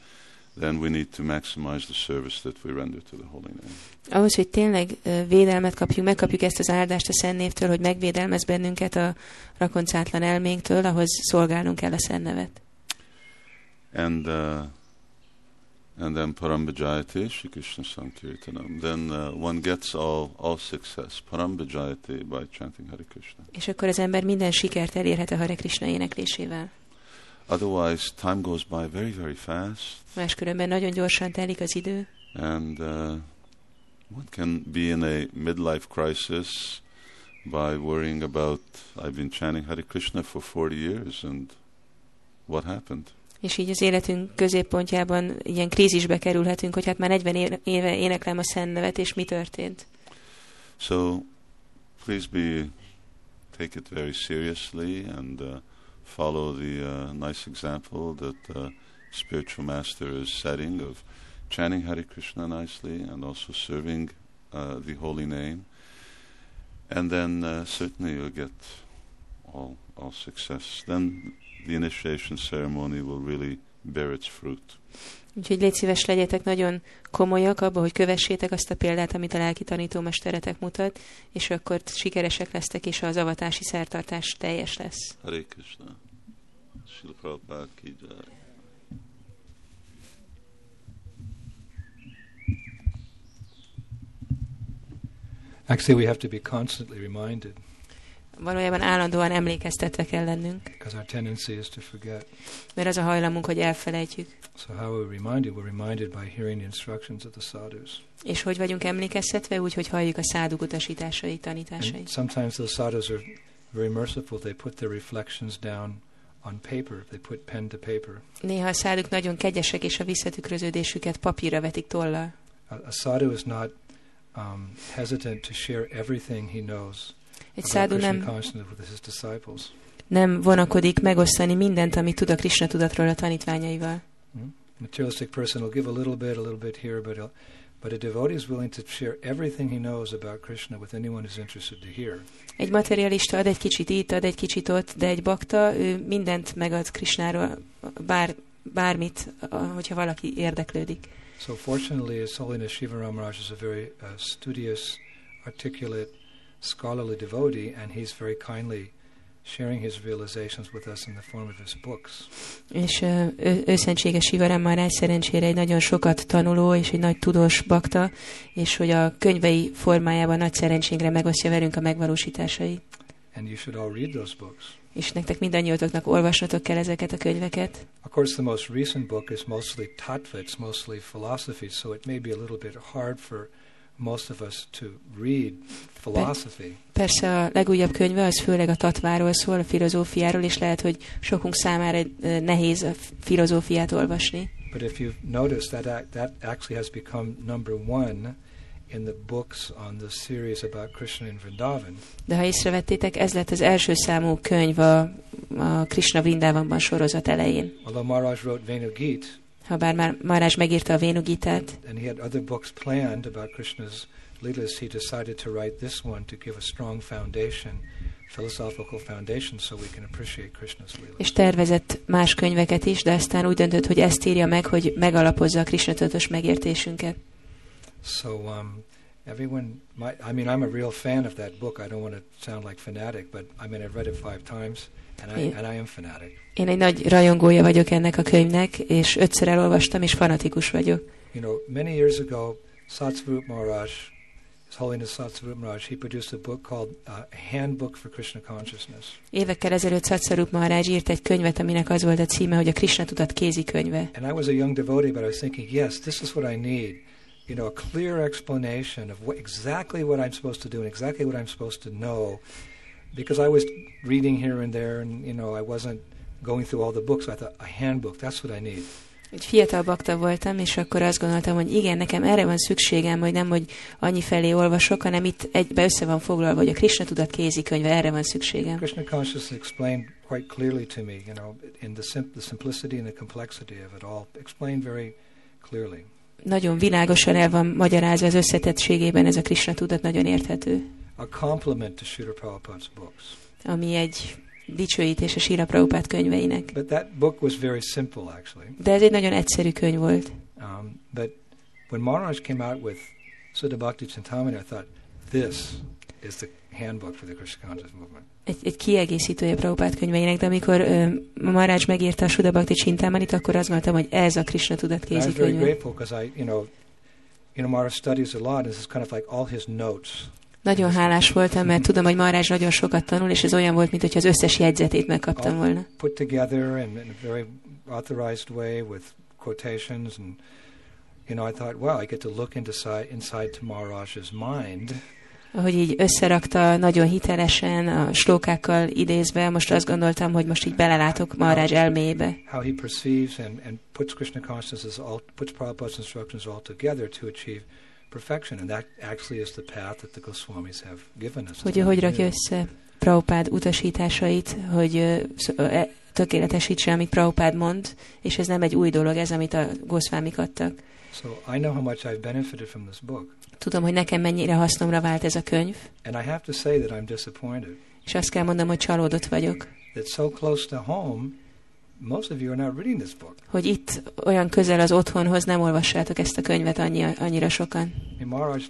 then we need to maximize the service that we render to the holy name. Ahhoz, hogy tényleg ö, védelmet kapjunk, megkapjuk ezt az áldást a Szent Névtől, hogy megvédelmez bennünket a rakoncátlan elménktől, ahhoz szolgálnunk kell a Szent Nevet. And uh, and then Parambhajate, Shri Krishna Sankirtanam. Then uh, one gets all, all success, Parambhajate, by chanting Hare Krishna. És akkor az ember minden sikert elérhet a Hare Krishna éneklésével. Otherwise, time goes by very, very fast, Máskülönben nagyon gyorsan telik az idő, and uh, one can be in a midlife crisis by worrying about I've been chanting Hare Krishna for 40 years and what happened? És így az életünk középpontjában ilyen krízisbe kerülhetünk, hogy hát már 40 éve éneklem a Szent és mi történt. So please be take it very seriously and uh, follow the uh, nice example that the spiritual master is setting of chanting Hare Krishna nicely and also serving uh, the holy name. And then uh, certainly you'll get all, all success. Then the initiation ceremony will really bear its fruit. Úgyhogy légy szíves legyetek nagyon komolyak abba, hogy kövessétek azt a példát, amit a lelki tanítómesteretek mutat, és akkor sikeresek lesztek, és az avatási szertartás teljes lesz. Hare Krishna. Srila Prabhupada ki. Actually, we have to be constantly reminded Valójában állandóan emlékeztetve kell lennünk, our tendency is to forget. mert az a hajlamunk, hogy elfelejtjük. So how are we reminded? We're reminded by hearing the instructions of the sadhus. És hogy vagyunk emlékeztetve? Úgy, hogy halljuk a száduk utasításai, And tanításai. sometimes those sadhus are very merciful. They put their reflections down on paper. They put pen to paper. Néha a száduk nagyon kegyesek, és a visszatükröződésüket papírra vetik tollal. A, a sadhu is not um, hesitant to share everything he knows Egy szádu nem, nem vonakodik megosztani mindent, amit tud a Krishna tudatról a tanítványaival. Hmm? Materialistic person will give a little bit, a little bit here, but he'll, but a devotee is willing to share everything he knows about Krishna with anyone who's interested to hear. Egy materialista ad egy kicsit itt, ad egy kicsit ott, de egy bakta, ő mindent megad Krishnáról, bár, bármit, a- hogyha valaki érdeklődik. So fortunately, His Holiness Shiva Ramaraj is a very uh, studious, articulate, scholarly devotee, and he's very kindly sharing his realizations with us in the form of his books. És ő, őszentséges Sivarám már szerencsére egy nagyon sokat tanuló és egy nagy tudós bakta, és hogy a könyvei formájában nagy szerencsénkre megosztja velünk a megvalósításait. And you should all read those books. És nektek mindannyiótoknak olvasnotok kell ezeket a könyveket. Of course, the most recent book is mostly tattva, it's mostly philosophy, so it may be a little bit hard for most of us to read philosophy. Persze a legújabb könyve az főleg a tatváról szól, a filozófiáról, és lehet, hogy sokunk számára nehéz a filozófiát olvasni. But if you've noticed, that, that actually has become number one in the books on the series about Krishna in Vrindavan. De ha észrevettétek, ez lett az első számú könyv a, a Krishna Vrindavanban sorozat elején. Although Maharaj wrote Venu Ha bár már Marás megírta a Vénugitát, and he had other books planned about Krishna's leelas, he decided to write this one to give a strong foundation, philosophical foundation, so we can appreciate Krishna's leelas. és tervezett más könyveket is, de aztán úgy döntött, hogy ezt írja meg, hogy megalapozza a Krishna tudatos megértésünket. So um, everyone, might, I mean, I'm a real fan of that book. I don't want to sound like fanatic, but I mean, I've read it five times, and I, and I am fanatic. Én egy nagy rajongója vagyok ennek a könyvnek, és ötször elolvastam, és fanatikus vagyok. You know, many years ago, Satsvarup Maharaj, His Holiness Satsvarup Maharaj, he produced a book called uh, Handbook for Krishna Consciousness. Évekkel ezelőtt Satsarup Maharaj írt egy könyvet, aminek az volt a címe, hogy a Krishna tudat kézikönyve. And I was a young devotee, but I was thinking, yes, this is what I need. You know, a clear explanation of what, exactly what I'm supposed to do and exactly what I'm supposed to know. Because I was reading here and there, and, you know, I wasn't going through all the books. I thought, a handbook, that's what I need. Egy fiatal bakta voltam, és akkor azt gondoltam, hogy igen, nekem erre van szükségem, hogy nem, hogy annyi felé olvasok, hanem itt egybe össze van foglalva, hogy a Krishna tudat kézikönyve, erre van szükségem. Krishna consciousness explained quite clearly to me, you know, in the, sim- the simplicity and the complexity of it all, explained very clearly. Nagyon világosan el van magyarázva az összetettségében ez a Krishna tudat, nagyon érthető, A compliment to Srila Prabhupada's books. ami egy dicsőítés a Sira Prabhupád könyveinek. But that book was very simple, actually. De ez egy nagyon egyszerű könyv volt. Um, but when Maharaj came out with Sutta Bhakti Chintamani, I thought, this is the handbook for the Krishna conscious movement. Egy, egy kiegészítője Prabhupád könyveinek, de amikor ö, Maharaj megírta a Suda Bhakti Csintámanit, akkor azt gondoltam, hogy ez a Krishna tudat And I was very kézikönyve. grateful because I, you know, you know, Maharaj studies a lot, and this is kind of like all his notes. Nagyon hálás voltam, mert tudom, hogy Maharaj nagyon sokat tanul, és ez olyan volt, mintha az összes jegyzetét megkaptam volna. Put together in, in a very authorized way with quotations, and you know, I thought, wow, I get to look into si- inside to Maharaj's mind Ahogy így összerakta nagyon hitelesen, a slókákkal idézve, most azt gondoltam, hogy most így belelátok Maharaj elmébe. how he perceives and, and puts Krishna consciousness all, puts Prabhupada's instructions all together to achieve perfection, and that actually is the path that the Goswamis have given us. Hogy hogy rakja össze Prabhupád utasításait, hogy e- tökéletesítse, amit Prabhupád mond, és ez nem egy új dolog, ez, amit a Goszvámik adtak. So I know how much I've benefited from this book, Tudom, hogy nekem mennyire hasznomra vált ez a könyv, and I have to say that I'm disappointed és azt kell mondanom, hogy csalódott vagyok, that so close to home, most of you are not reading this book. hogy itt olyan közel az otthonhoz nem olvassátok ezt a könyvet annyi, annyira sokan. And Maharaj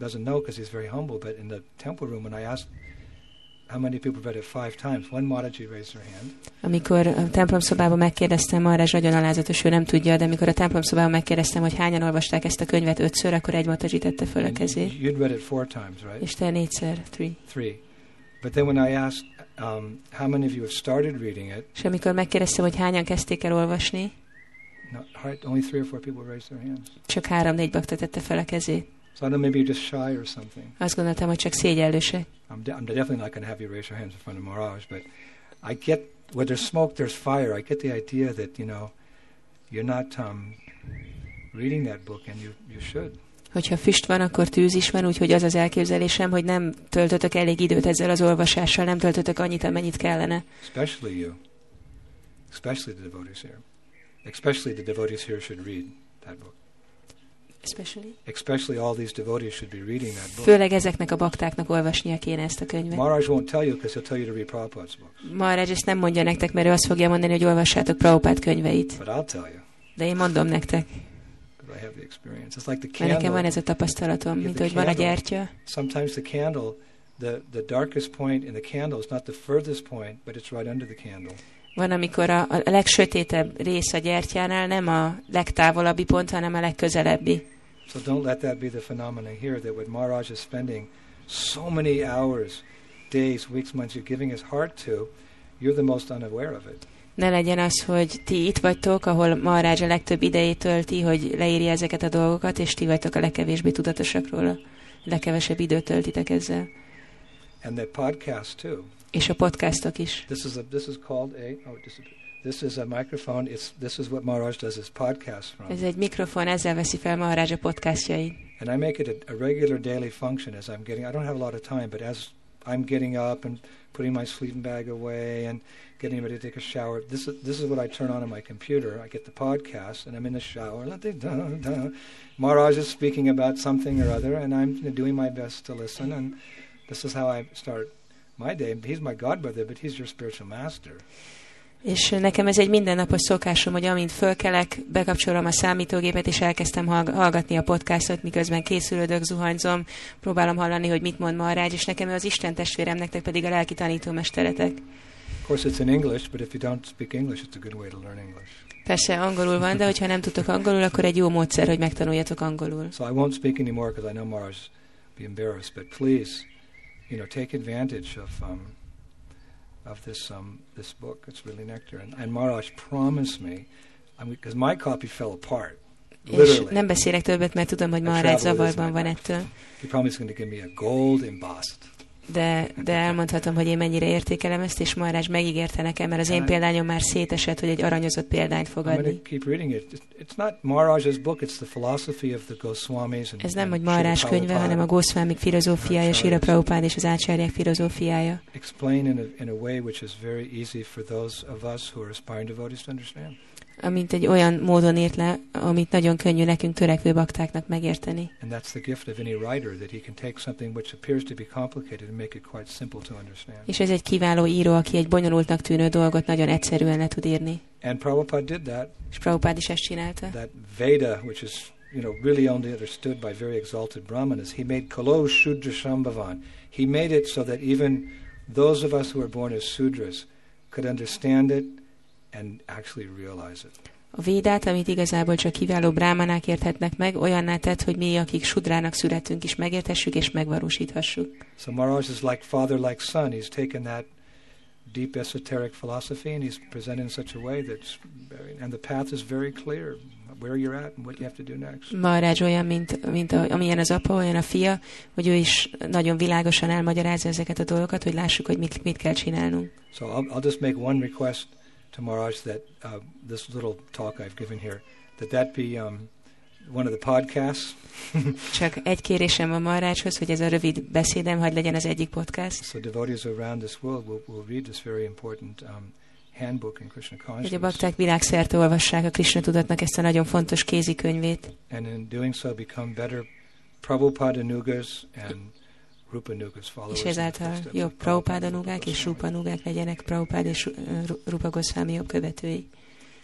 doesn't know because he's very humble, but in the temple room, when I asked how many people read it five times, one Mataji raised her hand. Amikor a templomszobában megkérdeztem, Marázs nagyon alázatos, ő nem tudja, de amikor a templomszobában megkérdeztem, hogy hányan olvasták ezt a könyvet ötször, akkor egy Mataji tette föl a kezét. You'd read it four times, right? És te négyszer, three. Three. But then when I asked um, how many of you have started reading it, És amikor megkérdeztem, hogy hányan kezdték el olvasni, no, hard- only three or four people raised their hands. csak három-négy bakta tette fel a kezét. So I know, maybe you're just shy or something. Azt gondoltam, hogy csak szégyellősek. I'm, de- I'm definitely not going to have you raise your hands in front of Maharaj, but I get where there's smoke, there's fire. I get the idea that you know you're not um, reading that book, and you you should. Hogyha füst van, akkor tűz is van, úgyhogy az az elképzelésem, hogy nem töltötök elég időt ezzel az olvasással, nem töltötök annyit, amennyit kellene. especially you, especially the devotees here. Especially the devotees here should read that book. Especially? Especially all these devotees should be reading that book. Főleg ezeknek a baktáknak olvasnia kéne ezt a könyvet. Maharaj won't tell you because he'll tell you to read Prabhupada's books. Maharaj ezt nem mondja nektek, mert ő azt fogja mondani, hogy olvassátok Prabhupád könyveit. But I'll tell you De én mondom nektek, mert nekem van ez a tapasztalatom, mint the hogy van a gyertya. Sometimes the candle, the, the darkest point in the candle is not the furthest point, but it's right under the candle. Van, amikor a, a legsötétebb rész a gyertyánál nem a legtávolabbi pont, hanem a legközelebbi. So don't let that be the phenomenon here that what Maharaj is spending so many hours, days, weeks, months, you're giving his heart to, you're the most unaware of it. Ne legyen az, hogy ti itt vagytok, ahol Maharaj a legtöbb idejét tölti, hogy leírja ezeket a dolgokat, és ti vagytok a legkevésbé tudatosak róla. Legkevesebb időt töltitek ezzel. And the podcast too. És a podcastok is. This is a this is called a oh. This is a microphone. It's this is what Maharaj does his podcast from. Ez egy mikrofon, ezzel veszi fel Maharaj a podcastjait. And I make it a, a regular daily function as I'm getting I don't have a lot of time, but as I'm getting up and putting my sleeping bag away and getting ready to take a shower, this is this is what I turn on on my computer. I get the podcast and I'm in the shower. Maharaj is speaking about something or other and I'm doing my best to listen and this is how I start my day. He's my godbrother, but he's your spiritual master. És nekem ez egy mindennapos szokásom, hogy amint fölkelek, bekapcsolom a számítógépet, és elkezdtem hallg- hallgatni a podcastot, miközben készülődök, zuhanyzom, próbálom hallani, hogy mit mond Maharaj, és nekem ő az Isten testvérem, nektek pedig a lelki tanítómesteretek. Of course, it's in English, but if you don't speak English, it's a good way to learn English. Persze angolul van, de hogyha nem tudtok angolul, akkor egy jó módszer, hogy megtanuljatok angolul. So I won't speak anymore because I know Mars be embarrassed. But please, you know, take advantage of um, of this um, this book. It's really nectar. And, and Maharaj promised me, because my copy fell apart. És Literally, nem beszélek többet, mert tudom, hogy Maharaj zavarban van ettől, he promised going to give me a gold embossed. De, de elmondhatom, hogy én mennyire értékelem ezt, és Maharaj megígérte nekem, mert az én példányom már szétesett, hogy egy aranyozott példányt fog I'm going adni. to keep reading it. It's- It's not Maharaj's book. It's the philosophy of the Goswamis and, Ez nem, hogy Maharaj könyve, hanem a Goswamik filozófiája, Sira Prabhupád és az ácsárják filozófiája. explain in a, in a way which is very easy for those of us who are aspiring devotees to understand. Amint egy olyan módon írt le, amit nagyon könnyű nekünk törekvő baktáknak megérteni. And that's the gift of any writer, that he can take something which appears to be complicated and make it quite simple to understand. És ez egy kiváló író, aki egy bonyolultnak tűnő dolgot nagyon egyszerűen le tud írni. And Prabhupada did that. És Prabhupád is ezt csinálta. That Veda, which is you know really only understood by very exalted brahmanas, he made Kalo Shudra Shambhavan. He made it so that even those of us who are born as Sudras could understand it and actually realize it. A védát, amit igazából csak kiváló brámanák érthetnek meg, olyanná tett, hogy mi, akik sudrának születünk is megértessük és megvalósíthassuk. So Maharaj is like father, like son. He's taken that deep esoteric philosophy, and he's presented in such a way that's very, and the path is very clear where you're at and what you have to do next. Maharaj olyan, mint, mint a, amilyen az apa, olyan a fia, hogy ő is nagyon világosan elmagyarázza ezeket a dolgokat, hogy lássuk, hogy mit, mit kell csinálnunk. So I'll, I'll just make one request to Maharaj that uh, this little talk I've given here, that that be um, one of the podcasts. Csak egy kérésem van Maharajhoz, hogy ez a rövid beszédem, hogy legyen az egyik podcast. So devotees around this world will, will read this very important um, handbook in Krishna Hogy a consciousness. bakták világszerte olvassák a Krishna tudatnak ezt a nagyon fontos kézikönyvét, And in doing so become better Prabhupada Nugas and. És ezáltal jobb of Prabhupada Prabhupáda és Goswami. Rupa nugák legyenek, Prabhupád és uh, Ru- Rupa Goswami jobb követői.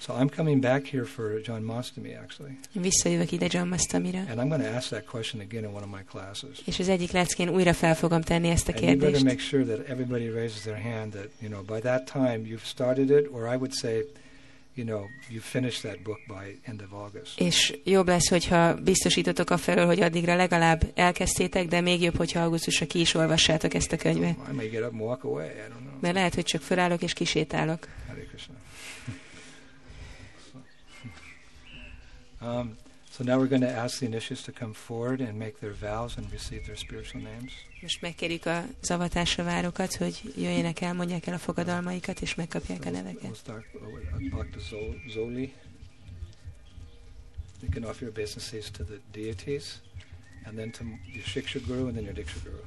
So I'm coming back here for John Mastami actually. Visszajövök ide John Mastamira, And I'm going to ask that question again in one of my classes. és az egyik leckén újra fel fogom tenni ezt a And you better kérdést. make sure that everybody raises their hand that, you know, by that time you've started it, or I would say, És jobb lesz, hogyha biztosítotok a felől, hogy addigra legalább elkezdtétek, de még jobb, hogyha augusztusra ki is olvassátok ezt a könyvet. Mert lehet, hogy csak fölállok és kisétálok. Um, so now we're going to ask the initiates to come forward and make their vows and receive their spiritual names. Most megkérjük a zavatásra várokat, hogy jöjjenek el, mondják el a fogadalmaikat, és megkapják a We'll start with Bhakta Zoli. You can offer your obeisances to the deities, and then to your Shiksha Guru, and then your Diksha Guru.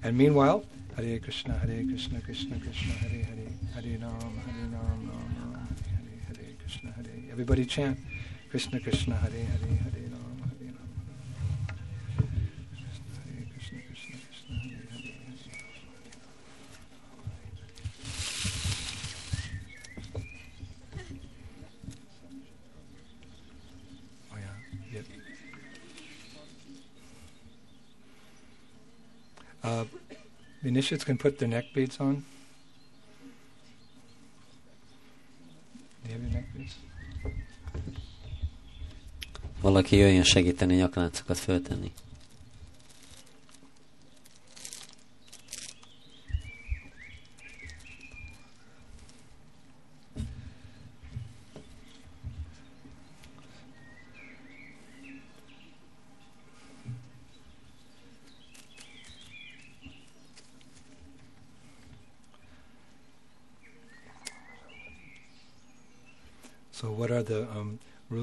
And meanwhile, Hare Krishna, Hare Krishna, Krishna Krishna, Hare Hare, Hare Ram, Hare Ram, Ram Ram, Hare Hare, Hare Krishna, Hare. Everybody chant Krishna Krishna, Hare Hare, Hare Ram, Hare Oh yeah. Yep. Uh, the initiates can put their neck beads on. Valaki jöjjön segíteni nyakláncokat föltenni.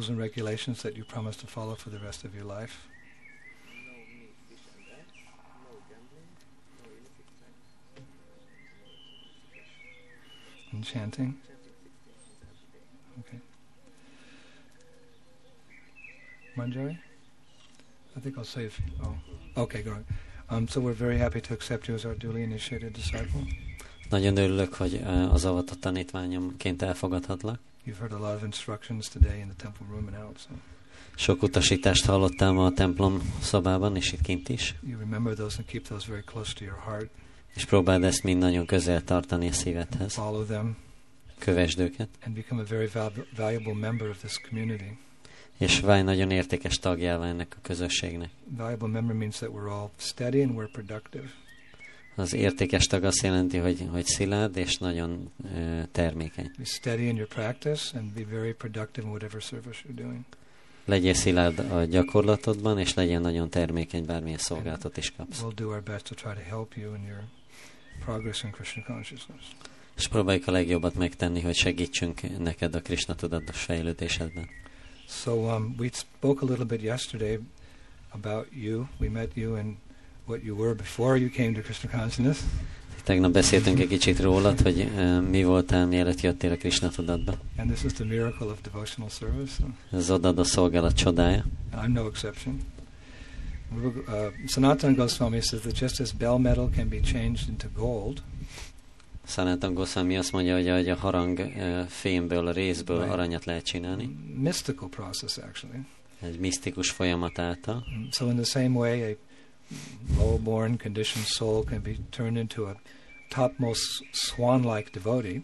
And regulations that you promise to follow for the rest of your life? And chanting? Okay. Manjari? I think I'll save. Oh, okay, go on. Um, so we're very happy to accept you as our duly initiated disciple. Nagyon örülök, hogy eh, az avatott tanítványomként elfogadhatlak. You've heard a lot of instructions today in the temple room and out, so Sok utasítást hallottam a templom szobában, és itt kint is. you remember those and keep those very close to your heart. És próbáld ezt mind nagyon közel tartani a szívedhez. Follow them Kövesd őket. and become a very val- valuable member of this community. És válj nagyon értékes tagjává ennek a közösségnek. Valuable member means that we're all steady and we're productive. Az értékes tag azt jelenti, hogy, hogy szilárd és nagyon ö, termékeny. Be steady in your practice and be very productive in whatever service you're doing. Legyél szilárd a gyakorlatodban, és legyen nagyon termékeny, bármilyen szolgáltat is kapsz. We'll do our best to try to help you in your progress in Krishna consciousness. És próbáljuk a legjobbat megtenni, hogy segítsünk neked a Krishna tudatos fejlődésedben. So um, we spoke a little bit yesterday about you. We met you and what you were before you came to Krishna consciousness. Tegnap beszéltünk egy kicsit rólad, hogy ö, mi voltál, mielőtt jöttél a Krishna tudatba. And this is the miracle of devotional service. Ez az odaadó szolgálat csodája. I'm no exception. Uh, Sanatana Goswami says that just as bell metal can be changed into gold, Sanatan Goswami azt mondja, hogy ahogy a harang ö, fémből, a részből Right. aranyat lehet csinálni, mystical process actually. egy misztikus folyamat által. So in the same way, a low-born conditioned soul can be turned into a topmost swan-like devotee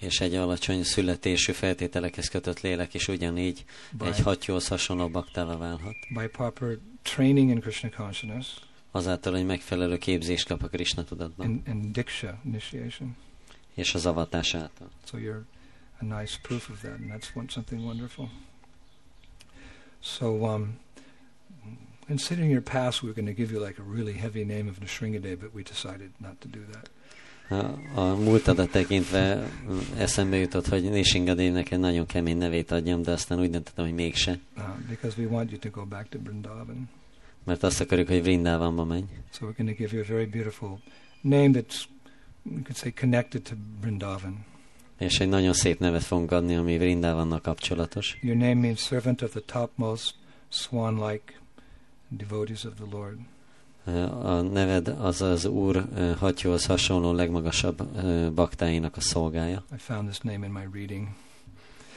És egy alacsony születésű feltételekhez kötött lélek is ugyanígy by, egy hattyúhoz hasonló baktává válhat. by proper training in Krishna consciousness, azáltal, hogy megfelelő képzést kap a Krishna tudatban, and, and diksha initiation. és az avatás által. So you're a nice proof of that, and that's one, something wonderful. So, um, considering your past, we were going to give you like a really heavy name of Nishringade, but we decided not to do that. A, múltadat tekintve eszembe jutott, hogy Nishingadévnek egy nagyon kemény nevét adjam, de aztán úgy döntöttem, hogy mégse, Uh, because we want you to go back to Vrindavan. mert azt akarjuk, hogy Vrindavanba menj. So we're going to give you a very beautiful name that's, you could say, connected to Vrindavan. És egy nagyon szép nevet fogunk adni, ami Vrindavannak kapcsolatos. Your name means servant of the topmost swan-like devotees of the Lord. A neved az az Úr ö, hatyóhoz hasonló legmagasabb baktáinak a szolgája. I found this name in my reading.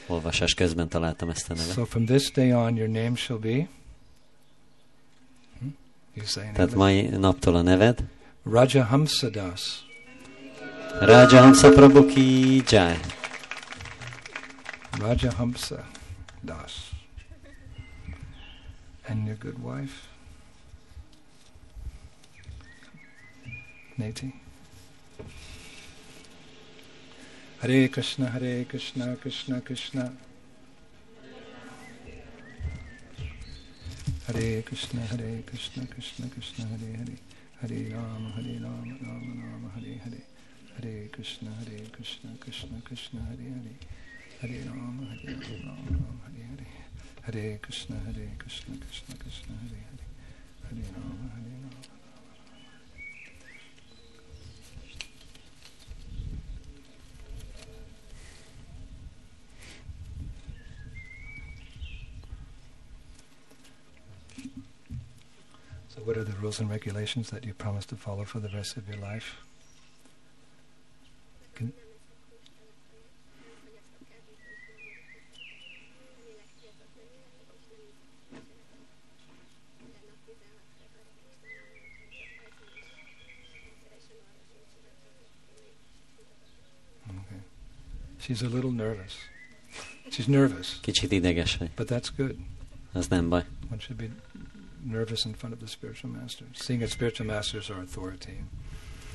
Olvasás közben találtam ezt a nevet. So from this day on, your name shall be. Hmm? Tehát mai naptól a neved Raja Hamsadas. Raja Hamsa Prabhu ki jai. Raja Hamsa Das. And your good wife? Neti. Hare Krishna, Hare Krishna, Krishna Krishna. Hare Krishna, Hare Krishna, Krishna Krishna, Hare Hare. Hare Rama, Hare Rama, Rama Rama, Hare Hare. Hare Krishna, Hare Krishna, Krishna Krishna, Hare Hare. Hare Rama, Hare Rama, Rama Rama, Hare Hare. Hare Krishna, Hare Krishna, Krishna Krishna, Hare Hare. Hare Rama, Hare Rama. So, what are the rules and regulations that you promise to follow for the rest of your life? She's a little nervous. She's nervous, Kicsit ideges vagy. but that's good. Az nem baj. One should be nervous in front of the spiritual master, seeing that spiritual masters are authority.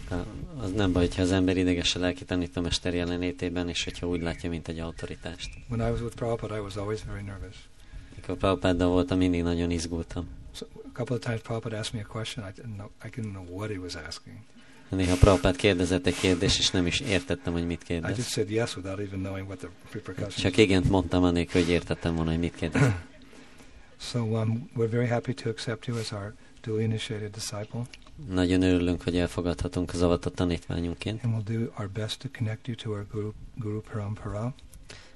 A- Az nem baj, hogyha az ember ideges a lelki tanítómester jelenlétében, és hogyha úgy látja, mint egy autoritást. When I was with Prabhupada, I was always very nervous. Mikor Prabhupáddal voltam, mindig nagyon izgultam. So a couple of times Prabhupada asked me a question, I didn't know, I didn't know what he was asking. Néha Prabhupád kérdezett egy kérdést, és nem is értettem, hogy mit I just kérdez. said yes without even knowing what the repercussions. Csak igent mondtam anélkül, hogy értettem volna, hogy mit kérdez. So um, we're very happy to accept you as our duly initiated disciple, Nagyon örülünk, hogy elfogadhatunk az avatott tanítványunként, and we'll do our best to connect you to our Guru, Guru Parampara,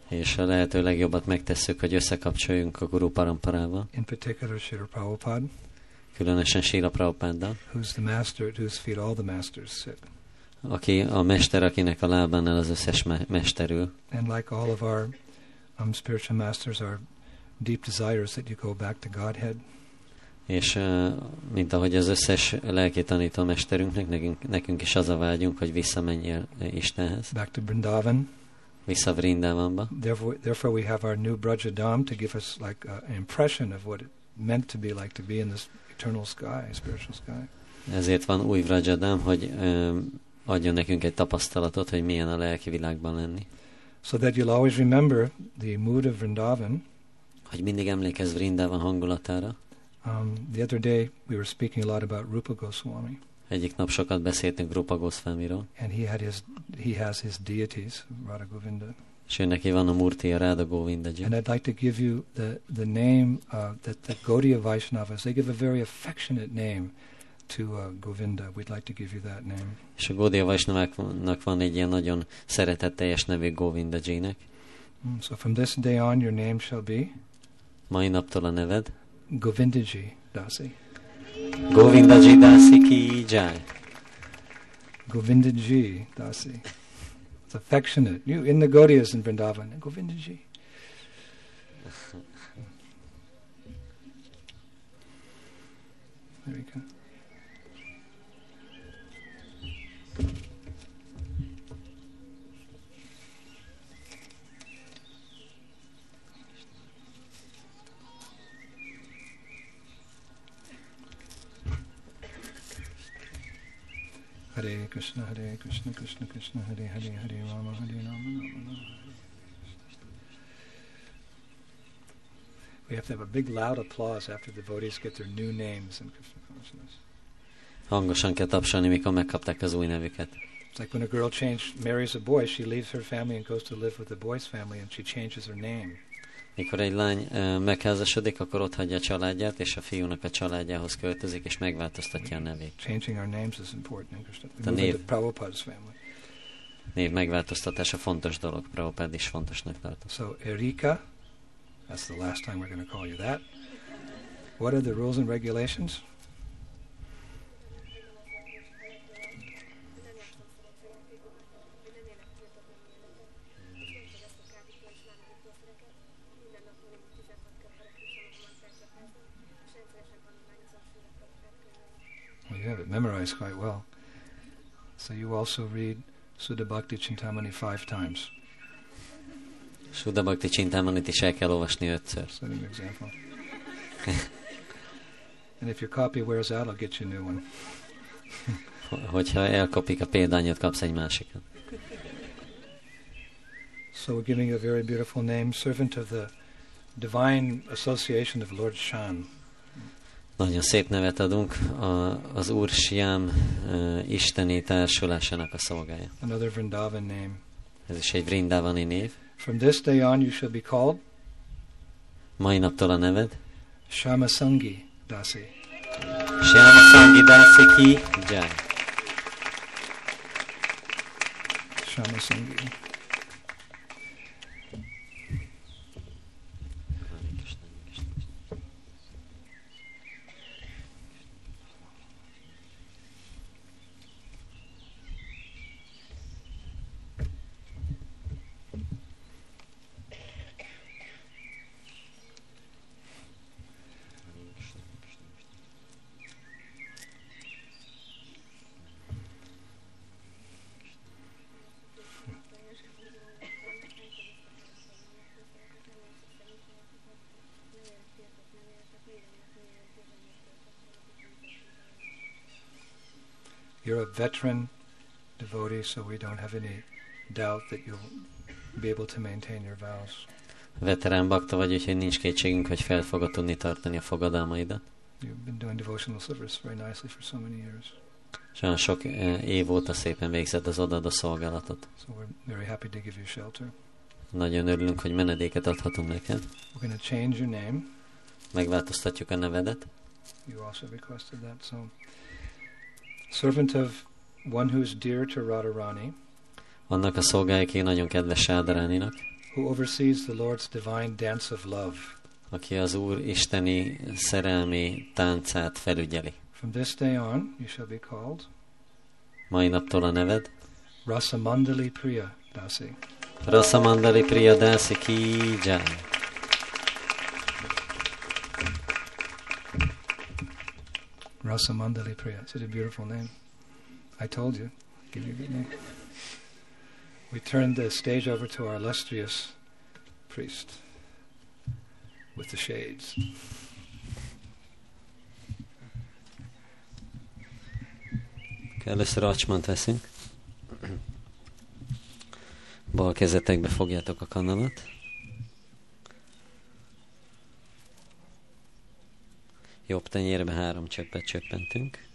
és a lehető legjobbat megtesszük, hogy összekapcsoljunk a Guru Paramparával, in particular Srila Prabhupada, különösen Sila Prabhupáddal, who's the master at whose feet all the masters sit. aki a mester, akinek a lábánál az összes me- mester ül. And like all of our um, spiritual masters, our deep desires that you go back to Godhead, És uh, mint ahogy az összes lelki tanító mesterünknek, nekünk, nekünk is az a vágyunk, hogy visszamenjél Istenhez, back to Vrindavan. vissza Vrindavanba. Therefore, therefore, we have our new Brajadam to give us like an impression of what it meant to be like to be in this eternal sky, spiritual sky. Ezért van új Vrajadám, hogy um, adjon nekünk egy tapasztalatot, hogy milyen a lelki világban lenni. So that you'll always remember the mood of Vrindavan. Hogy mindig emlékezz Vrindavan hangulatára. Um, the other day, we were speaking a lot about Rupa Goswami, Egyik nap sokat beszéltünk Rupa Goswamiról, and he had his he has his deities, Radha Govinda. És neki van a Murti, a Govindaji. And I'd like to give you the the name uh, that the Gaudiya Vaishnavas they give a very affectionate name to uh, Govinda. We'd like to give you that name. És a Gódia Vaisnaváknak van egy ilyen nagyon szeretetteljes nevű Govindaji-nek. Mm, so from this day on, your name shall be Mai naptól a neved Govindaji Dasi. Govindaji Dasi ki jai. Govindaji Dasi. It's affectionate. You in the Gaudiyas in Vrindavan. Govindaji. There we go. Krishna, Hare Krishna, Krishna Krishna, Hare Hare, Hare Rama, Hare Rama, Rama Rama. We have to have a big loud applause after the devotees get their new names in Krishna consciousness. Hangosan kell tapsolni, mikor megkapták az új nevüket. It's like when a girl change, marries a boy, she leaves her family and goes to live with the boy's family and she changes her name. Mikor egy lány megházasodik, akkor ott hagyja a családját, és a fiúnak a családjához költözik, és megváltoztatja a nevét. Changing our names is important into name. Prabhupada's family. Név megváltoztatása fontos dolog, Prabhupád is fontosnak tartott. So Erika, that's the last time we're going to call you that. What are the rules and regulations? Have it memorized quite well. So you also read Sudha Bhakti Chintamani five times. Suda Bhakti Csintámanit is el kell olvasni ötször. Set an example. and if your copy wears out, I'll get you a new one. Hogyha elkopik a példányot, kapsz egy másikat. So we're giving you a very beautiful name, servant of the divine association of Lord Shan. Nagyon szép nevet adunk a, az Úr Siam uh, isteni társulásának a szolgája. Another Vrindavan name. Ez is egy Vrindavani név. From this day on, you shall be called Mai naptól a neved. Shamasangi Dasi. Siam Sangidasi ki Jai. Shamasangi. You're a veteran devotee, so we don't have any doubt that you'll be able to maintain your vows. Veterán bakta vagy, úgyhogy nincs kétségünk, hogy fel fogod tudni tartani a fogadalmaidat. You've been doing devotional service very nicely for so many years. És olyan sok eh, év óta szépen végzett az odaadó szolgálatot. So we're very happy to give you shelter. Nagyon örülünk, hogy menedéket adhatunk neked. We're going to change your name. Megváltoztatjuk a nevedet. You also requested that. So, servant of one who's dear to Radharani, Annak a szolgája, aki nagyon kedves Sádaráninak, who oversees the Lord's divine dance of love. aki az Úr isteni szerelmi táncát felügyeli. From this day on, you shall be called Mai naptól a neved Rasamandali Priya Dasi. Rasamandali Priya Dasi Ki Jai. Rasamandali Priya. Such a beautiful name. I told you. Give you a good name. We turn the stage over to our illustrious priest with the shades. Először acsmant veszünk. Bal kezetekbe fogjátok a kanalat. Jobb tenyérbe három cseppet csöppentünk.